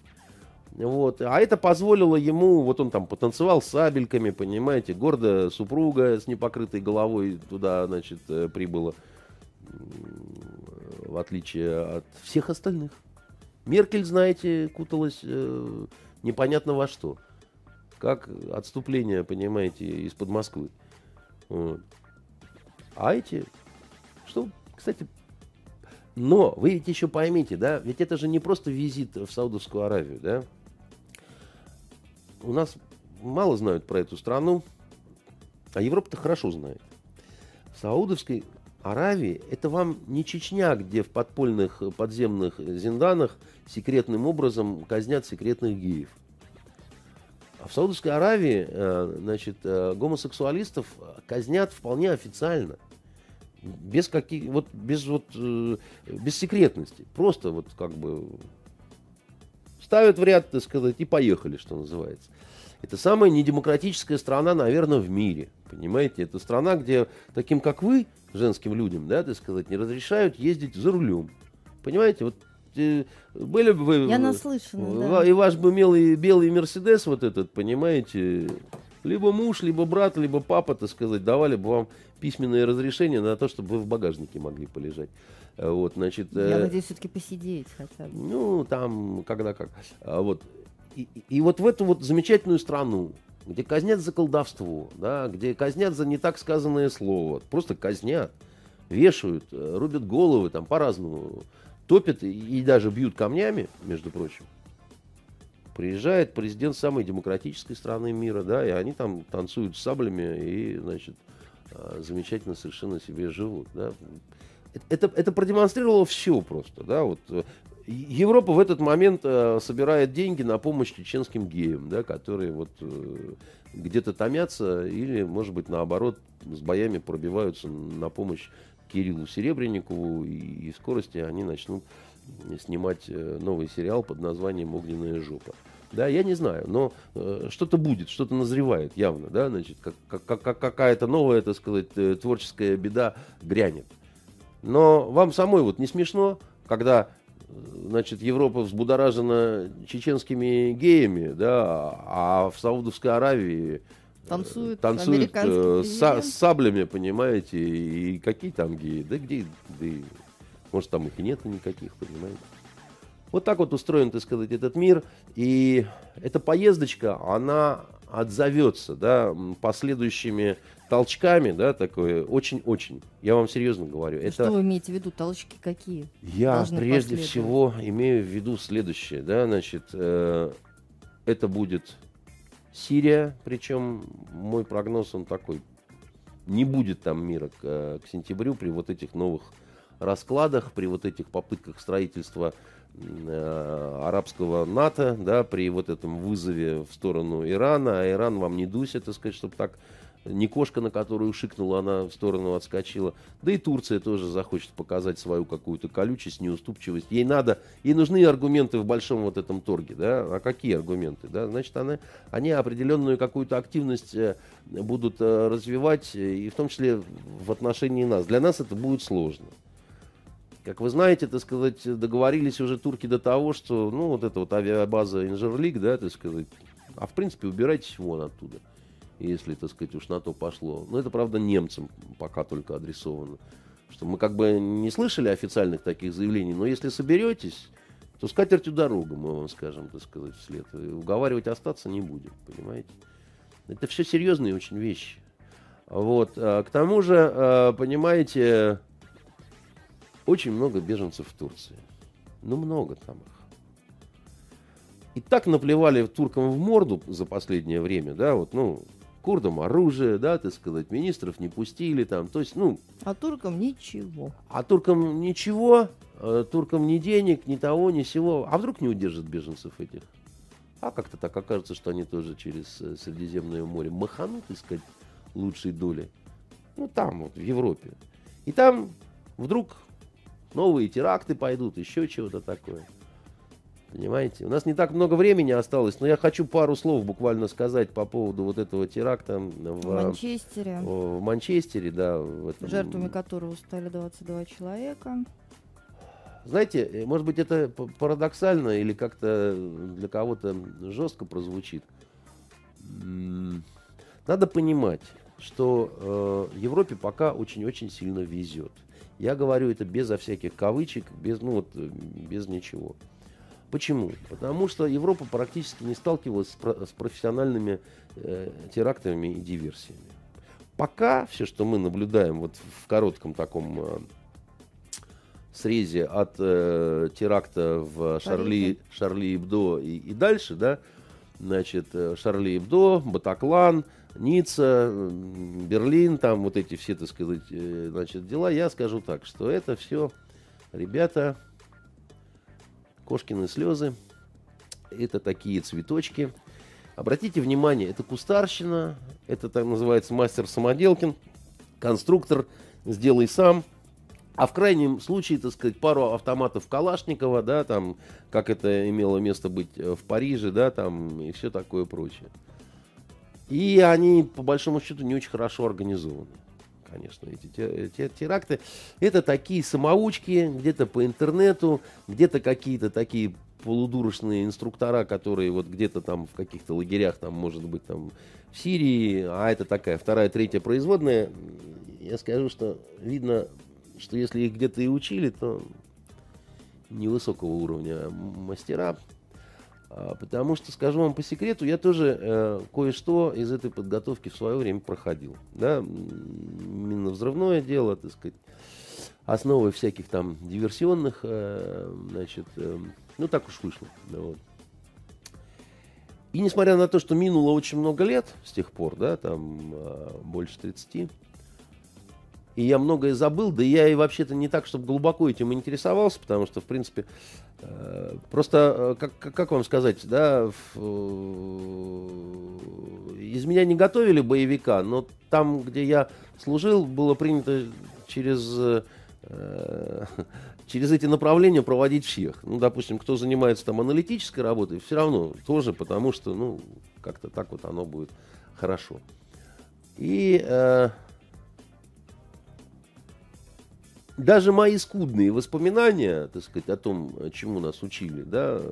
Вот. А это позволило ему, вот он там потанцевал сабельками, понимаете, гордая супруга с непокрытой головой туда, значит, э, прибыла, в отличие от всех остальных. Меркель, знаете, куталась э, непонятно во что. Как отступление, понимаете, из-под Москвы. А эти, что, кстати, но вы ведь еще поймите, да, ведь это же не просто визит в Саудовскую Аравию, да. У нас мало знают про эту страну, а Европа-то хорошо знает. В Саудовской Аравии это вам не Чечня, где в подпольных подземных зинданах секретным образом казнят секретных геев. А в Саудовской Аравии, э, значит, э, гомосексуалистов казнят вполне официально. Без каких вот без вот э, без секретности. Просто вот как бы ставят в ряд так сказать и поехали что называется. Это самая недемократическая страна наверное в мире. Понимаете? Это страна где таким как вы женским людям да так сказать не разрешают ездить за рулем. Понимаете? Вот были бы вы я наслышана да. и ваш бы белый белый мерседес вот этот понимаете либо муж, либо брат, либо папа, так сказать, давали бы вам письменное разрешение на то, чтобы вы в багажнике могли полежать. Э, вот, значит, Я э, надеюсь, все-таки посидеть хотя бы. Ну, там, когда как. А вот. И, и вот в эту вот замечательную страну, где казнят за колдовство, да, где казнят за не так сказанное слово, просто казнят, вешают, э, рубят головы, там по-разному, топят и, даже бьют камнями, между прочим. Приезжает президент самой демократической страны мира, да, и они там танцуют с саблями и, значит, а, замечательно совершенно себе живут, да. Это, это продемонстрировало все просто, да, вот э, Европа в этот момент э, собирает деньги на помощь чеченским геям, да, которые вот э, где-то томятся или, может быть, наоборот, с боями пробиваются на помощь Кириллу Серебренникову, и, скорости они начнут снимать э, новый сериал под названием «Огненная жопа». Да, я не знаю, но э, что-то будет, что-то назревает явно, да, значит, как, как, как, какая-то новая, так сказать, э, творческая беда грянет. Но вам самой вот не смешно, когда, э, значит, Европа взбудоражена чеченскими геями, да, а в Саудовской Аравии танцуют, танцуют э, с, с саблями, понимаете, и какие там геи, да где, да, может, там их и нет никаких, понимаете. Вот так вот устроен, так сказать, этот мир. И эта поездочка, она отзовется, да, последующими толчками, да, такое, очень-очень. Я вам серьезно говорю. Это... Что вы имеете в виду? Толчки какие? Я прежде всего имею в виду следующее, да, значит, э, это будет Сирия, причем мой прогноз, он такой, не будет там мира к, к сентябрю при вот этих новых раскладах, при вот этих попытках строительства э, арабского НАТО, да, при вот этом вызове в сторону Ирана, а Иран вам не дуся, так сказать, чтобы так не кошка, на которую шикнула, она в сторону отскочила. Да и Турция тоже захочет показать свою какую-то колючесть, неуступчивость. Ей надо, ей нужны аргументы в большом вот этом торге, да. А какие аргументы, да? Значит, она, они определенную какую-то активность э, будут э, развивать, и в том числе в отношении нас. Для нас это будет сложно. Как вы знаете, так сказать, договорились уже турки до того, что, ну, вот эта вот авиабаза Инжерлик, да, так сказать, а в принципе убирайтесь вон оттуда, если, так сказать, уж на то пошло. Но это, правда, немцам пока только адресовано. Что мы как бы не слышали официальных таких заявлений, но если соберетесь, то с катертью дорогу, мы вам скажем, так сказать, вслед. Уговаривать остаться не будем, понимаете? Это все серьезные очень вещи. Вот. А, к тому же, а, понимаете, очень много беженцев в Турции. Ну, много там их. И так наплевали туркам в морду за последнее время, да, вот, ну, курдам оружие, да, так сказать, министров не пустили там, то есть, ну... А туркам ничего. А туркам ничего, э, туркам ни денег, ни того, ни сего. А вдруг не удержат беженцев этих? А как-то так окажется, что они тоже через э, Средиземное море маханут искать лучшей доли. Ну, там вот, в Европе. И там вдруг новые теракты пойдут, еще чего-то такое. Понимаете? У нас не так много времени осталось, но я хочу пару слов буквально сказать по поводу вот этого теракта в, в Манчестере. В Манчестере, да. В этом... Жертвами которого стали 22 человека. Знаете, э, может быть, это парадоксально или как-то для кого-то жестко прозвучит. Надо понимать, что э, Европе пока очень-очень сильно везет. Я говорю это безо всяких кавычек, без, ну вот, э, без ничего. Почему? Потому что Европа практически не сталкивалась с, про- с профессиональными э, терактами и диверсиями. Пока все, что мы наблюдаем вот в коротком таком э, срезе от э, теракта в Шарли, Шарли Ибдо и, и дальше, да, значит, э, Шарли Ибдо, Батаклан, Ницца, Берлин, там вот эти все, так сказать, э, значит, дела, я скажу так, что это все, ребята, кошкины слезы, это такие цветочки. Обратите внимание, это кустарщина, это так называется мастер самоделкин, конструктор, сделай сам – а в крайнем случае, так сказать, пару автоматов Калашникова, да, там, как это имело место быть э, в Париже, да, там, и все такое прочее. И они, по большому счету, не очень хорошо организованы. Конечно, эти, эти теракты. Это такие самоучки, где-то по интернету, где-то какие-то такие полудурочные инструктора, которые вот где-то там в каких-то лагерях, там, может быть, там, в Сирии, а это такая вторая, третья производная, я скажу, что видно что если их где-то и учили, то невысокого уровня мастера. А, потому что, скажу вам по секрету, я тоже э, кое-что из этой подготовки в свое время проходил. Да? Минно-взрывное дело, так сказать, основы всяких там диверсионных, э, значит, э, ну так уж вышло. Вот. И несмотря на то, что минуло очень много лет с тех пор, да, там э, больше 30, и я многое забыл, да я и вообще-то не так, чтобы глубоко этим интересовался, потому что, в принципе, э, просто, э, как, как вам сказать, да, э, из меня не готовили боевика, но там, где я служил, было принято через, через эти направления проводить всех. Ну, допустим, кто занимается там аналитической работой, все равно тоже, потому что, ну, как-то так вот оно будет хорошо. И... Э, даже мои скудные воспоминания, так сказать, о том, чему нас учили, да,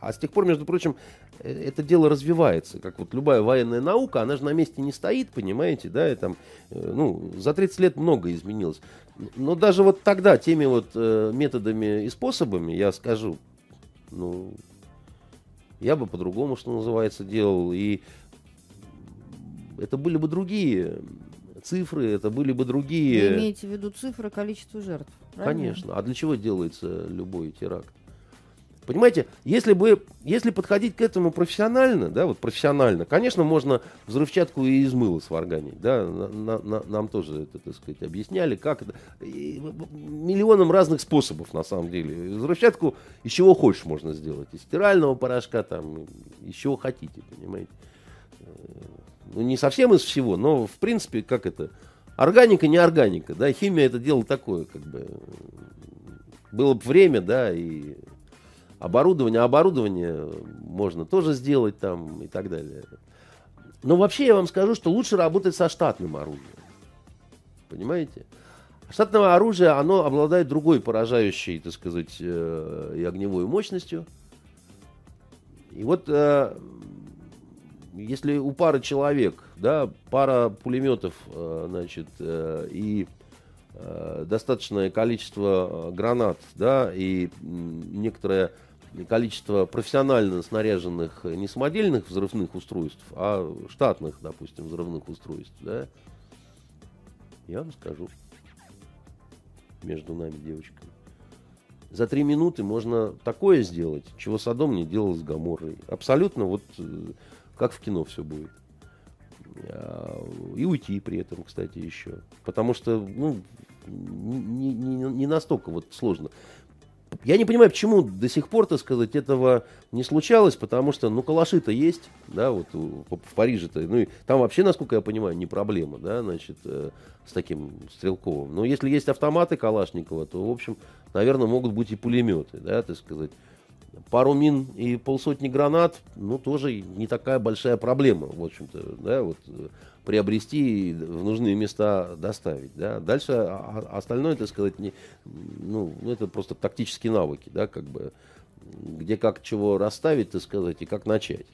а с тех пор, между прочим, э, это дело развивается, как вот любая военная наука, она же на месте не стоит, понимаете, да, и там, э, ну, за 30 лет много изменилось. Но даже вот тогда теми вот э, методами и способами, я скажу, ну, я бы по-другому, что называется, делал, и это были бы другие цифры, это были бы другие... Вы имеете в виду цифры, количество жертв, правильно? Конечно. А для чего делается любой теракт? Понимаете, если бы, если подходить к этому профессионально, да, вот профессионально, конечно, можно взрывчатку и из мыла сварганить, да, на, на, нам тоже это, так сказать, объясняли, как это, и миллионом разных способов, на самом деле. Взрывчатку из чего хочешь можно сделать, из стирального порошка, там, из чего хотите, понимаете ну, не совсем из всего, но, в принципе, как это, органика, не органика, да, химия это дело такое, как бы, было бы время, да, и оборудование, оборудование можно тоже сделать там и так далее. Но вообще я вам скажу, что лучше работать со штатным оружием. Понимаете? Штатное оружие, оно обладает другой поражающей, так сказать, э, и огневой мощностью. И вот э, если у пары человек, да, пара пулеметов, э, значит, э, и э, достаточное количество гранат, да, и некоторое количество профессионально снаряженных не самодельных взрывных устройств, а штатных, допустим, взрывных устройств, да, я вам скажу, между нами девочками. За три минуты можно такое сделать, чего Садом не делал с Гаморой. Абсолютно вот как в кино все будет. А, и уйти при этом, кстати, еще. Потому что, ну, не, не, не настолько вот сложно. Я не понимаю, почему до сих пор, так сказать, этого не случалось, потому что, ну, калаши-то есть, да, вот в Париже-то, ну, и там вообще, насколько я понимаю, не проблема, да, значит, э, с таким стрелковым. Но если есть автоматы Калашникова, то, в общем, наверное, могут быть и пулеметы, да, так сказать. Пару мин и полсотни гранат, ну, тоже не такая большая проблема, в общем-то, да, вот э, приобрести и в нужные места доставить, да. Дальше а, а остальное, так сказать, не, ну, это просто тактические навыки, да, как бы, где как чего расставить, так сказать, и как начать.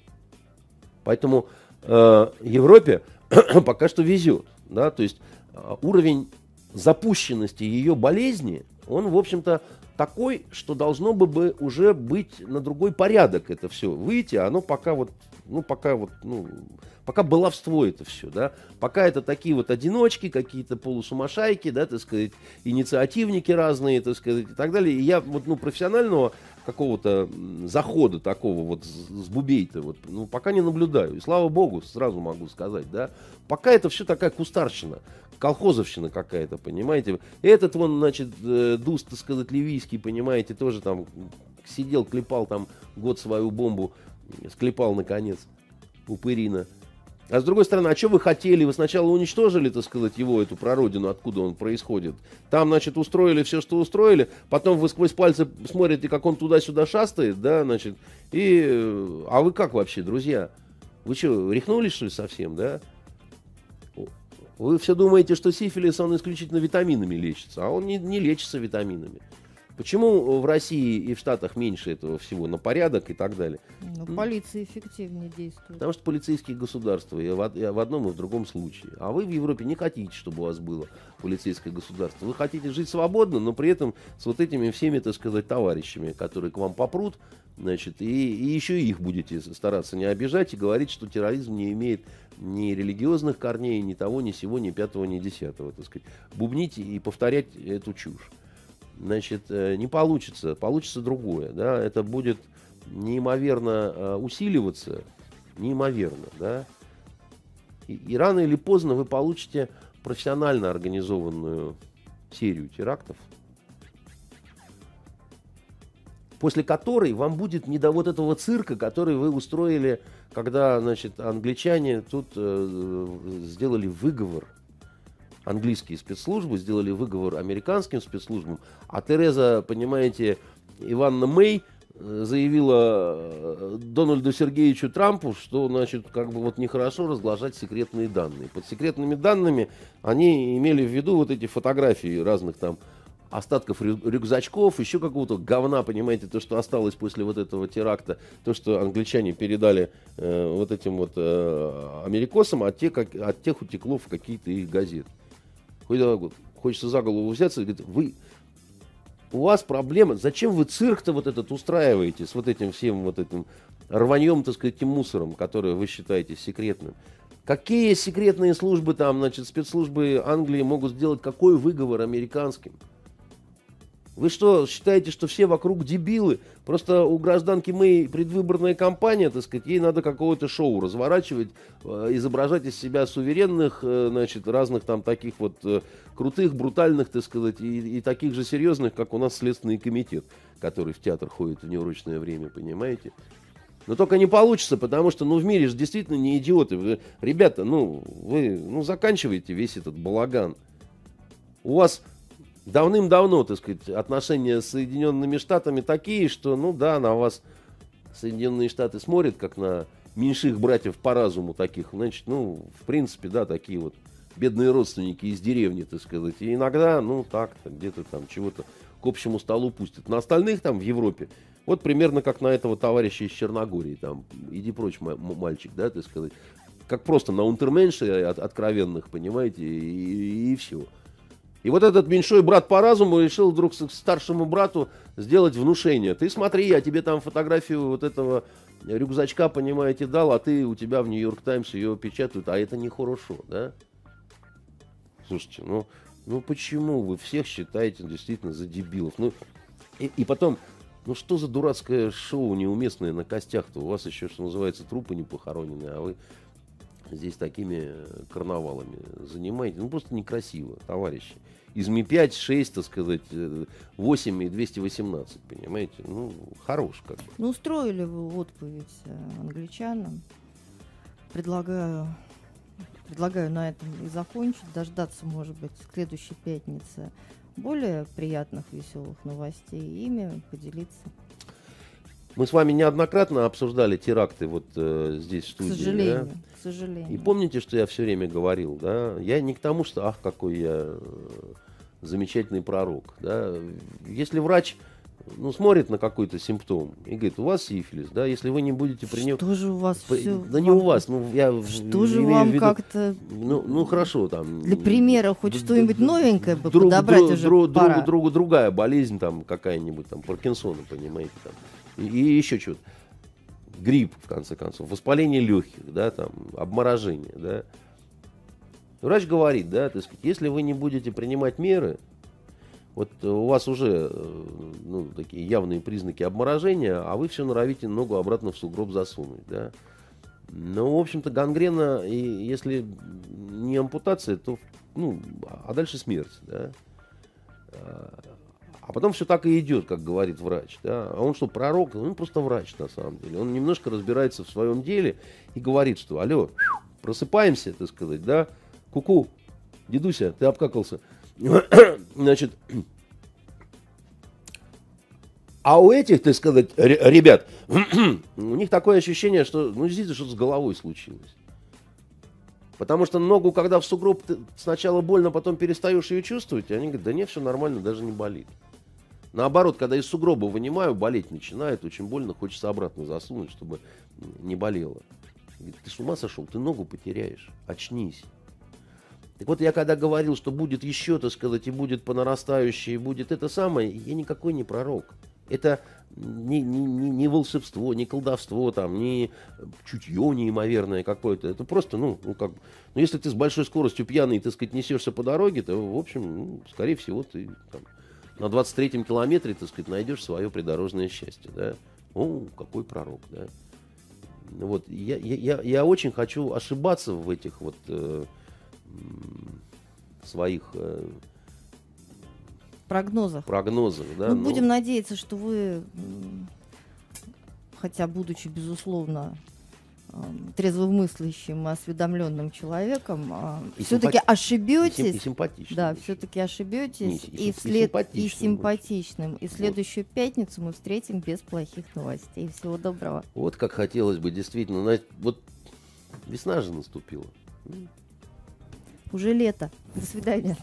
Поэтому э, Европе пока что везет, да, то есть э, уровень запущенности ее болезни, он, в общем-то, такой, что должно бы, бы уже быть на другой порядок это все выйти, а оно пока вот, ну, пока вот, ну, пока баловство это все, да, пока это такие вот одиночки, какие-то полусумасшайки, да, так сказать, инициативники разные, так сказать, и так далее. И я вот, ну, профессионального какого-то захода такого вот с бубей-то вот, ну, пока не наблюдаю. И слава богу, сразу могу сказать, да, пока это все такая кустарщина, колхозовщина какая-то, понимаете. Этот вон, значит, э, Дус, так сказать, ливийский, понимаете, тоже там сидел, клепал там год свою бомбу, склепал наконец, упырина. А с другой стороны, а что вы хотели? Вы сначала уничтожили, так сказать, его, эту прародину, откуда он происходит. Там, значит, устроили все, что устроили. Потом вы сквозь пальцы смотрите, как он туда-сюда шастает, да, значит. И... А вы как вообще, друзья? Вы что, рехнулись, что ли, совсем, да? Вы все думаете, что сифилис, он исключительно витаминами лечится, а он не, не лечится витаминами. Почему в России и в Штатах меньше этого всего на порядок и так далее? Ну, полиция эффективнее действует. Потому что полицейские государства и в, и в одном и в другом случае. А вы в Европе не хотите, чтобы у вас было полицейское государство. Вы хотите жить свободно, но при этом с вот этими всеми, так сказать, товарищами, которые к вам попрут, значит, и, и еще их будете стараться не обижать и говорить, что терроризм не имеет ни религиозных корней, ни того, ни сего, ни пятого, ни десятого, так сказать. Бубнить и повторять эту чушь значит, э, не получится, получится другое, да, это будет неимоверно э, усиливаться, неимоверно, да, и, и рано или поздно вы получите профессионально организованную серию терактов, после которой вам будет не до вот этого цирка, который вы устроили, когда, значит, англичане тут э, сделали выговор английские спецслужбы сделали выговор американским спецслужбам, а Тереза, понимаете, Иванна Мэй э, заявила э, Дональду Сергеевичу Трампу, что, значит, как бы вот нехорошо разглашать секретные данные. Под секретными данными они имели в виду вот эти фотографии разных там остатков рюкзачков, еще какого-то говна, понимаете, то, что осталось после вот этого теракта, то, что англичане передали э, вот этим вот э, америкосам, а те, как, от тех утекло в какие-то их газеты хочется за голову взяться и говорит, вы, у вас проблема, зачем вы цирк-то вот этот устраиваете с вот этим всем вот этим рваньем, так сказать, этим мусором, который вы считаете секретным? Какие секретные службы там, значит, спецслужбы Англии могут сделать какой выговор американским? Вы что, считаете, что все вокруг дебилы? Просто у гражданки Мэй предвыборная кампания, так сказать, ей надо какое-то шоу разворачивать, э, изображать из себя суверенных, э, значит, разных там таких вот э, крутых, брутальных, так сказать, и, и таких же серьезных, как у нас Следственный комитет, который в театр ходит в неурочное время, понимаете? Но только не получится, потому что, ну, в мире же действительно не идиоты. Вы, ребята, ну, вы, ну, заканчивайте весь этот балаган. У вас давным-давно, так сказать, отношения с Соединенными Штатами такие, что, ну да, на вас Соединенные Штаты смотрят, как на меньших братьев по разуму таких, значит, ну, в принципе, да, такие вот бедные родственники из деревни, так сказать. И иногда, ну, так, где-то там чего-то к общему столу пустят. На остальных там в Европе, вот примерно как на этого товарища из Черногории, там, иди прочь, мальчик, да, так сказать. Как просто на унтерменше от, откровенных, понимаете, и, и, и все. И вот этот меньшой брат по разуму решил вдруг старшему брату сделать внушение. Ты смотри, я тебе там фотографию вот этого рюкзачка, понимаете, дал, а ты, у тебя в Нью-Йорк Таймс ее печатают, а это нехорошо, да? Слушайте, ну, ну почему вы всех считаете действительно за дебилов? Ну, и, и потом, ну что за дурацкое шоу неуместное на костях-то? У вас еще, что называется, трупы не похоронены, а вы здесь такими карнавалами занимаетесь. Ну просто некрасиво, товарищи. Из Ми-5, 6, так сказать, 8 и 218, понимаете? Ну, хорош как бы. Ну, устроили вы отповедь э, англичанам. Предлагаю предлагаю на этом и закончить, дождаться, может быть, следующей пятницы более приятных, веселых новостей, ими поделиться. Мы с вами неоднократно обсуждали теракты вот э, здесь в студии. К сожалению, да? к сожалению. И помните, что я все время говорил, да? Я не к тому, что, ах, какой я э, замечательный пророк, да? Если врач ну, смотрит на какой-то симптом и говорит, у вас сифилис, да, если вы не будете при нем... Что же у вас по... все... Да не у вас, ну, я Что же вам виду... как-то... Ну, ну, хорошо, там... Для примера хоть что-нибудь новенькое бы друг, подобрать друг, уже друг, пора. Другу, другу другая болезнь, там, какая-нибудь, там, Паркинсона, понимаете, там, и, еще что-то. Грипп, в конце концов, воспаление легких, да, там, обморожение, да. Врач говорит, да, так сказать, если вы не будете принимать меры, вот у вас уже э, ну, такие явные признаки обморожения, а вы все норовите ногу обратно в сугроб засунуть, да. Ну, в общем-то, гангрена, и если не ампутация, то, ну, а дальше смерть, да. А потом все так и идет, как говорит врач. Да? А он что, пророк? Он просто врач, на самом деле. Он немножко разбирается в своем деле и говорит, что, алло, просыпаемся, так сказать, да? Куку, дедуся, ты обкакался. Значит, а у этих, так сказать, ребят, у них такое ощущение, что, ну, здесь что-то с головой случилось. Потому что ногу, когда в сугроб ты сначала больно, потом перестаешь ее чувствовать, и они говорят, да нет, все нормально, даже не болит. Наоборот, когда из сугроба вынимаю, болеть начинает, очень больно, хочется обратно засунуть, чтобы не болело. Ты с ума сошел, ты ногу потеряешь, очнись. Так вот, я когда говорил, что будет еще, так сказать, и будет по нарастающей, и будет это самое, я никакой не пророк. Это не, не, не, не волшебство, не колдовство, там, не чутье неимоверное какое-то. Это просто, ну, ну, как ну, если ты с большой скоростью пьяный, так сказать, несешься по дороге, то, в общем, ну, скорее всего, ты там, на 23-м километре, так сказать, найдешь свое придорожное счастье, да. О, какой пророк, да. Вот, я, я, я очень хочу ошибаться в этих вот э, своих э, прогнозах. Прогнозах, да. Мы ну, будем надеяться, что вы, хотя будучи безусловно трезвомыслящим, осведомленным человеком, а, все-таки симпати... ошибетесь. И симпатичным. Да, все-таки ошибетесь. и, вслед... и симпатичным. И следующую вот. пятницу мы встретим без плохих новостей. Всего доброго. Вот как хотелось бы, действительно. Вот весна же наступила. Уже лето. До свидания.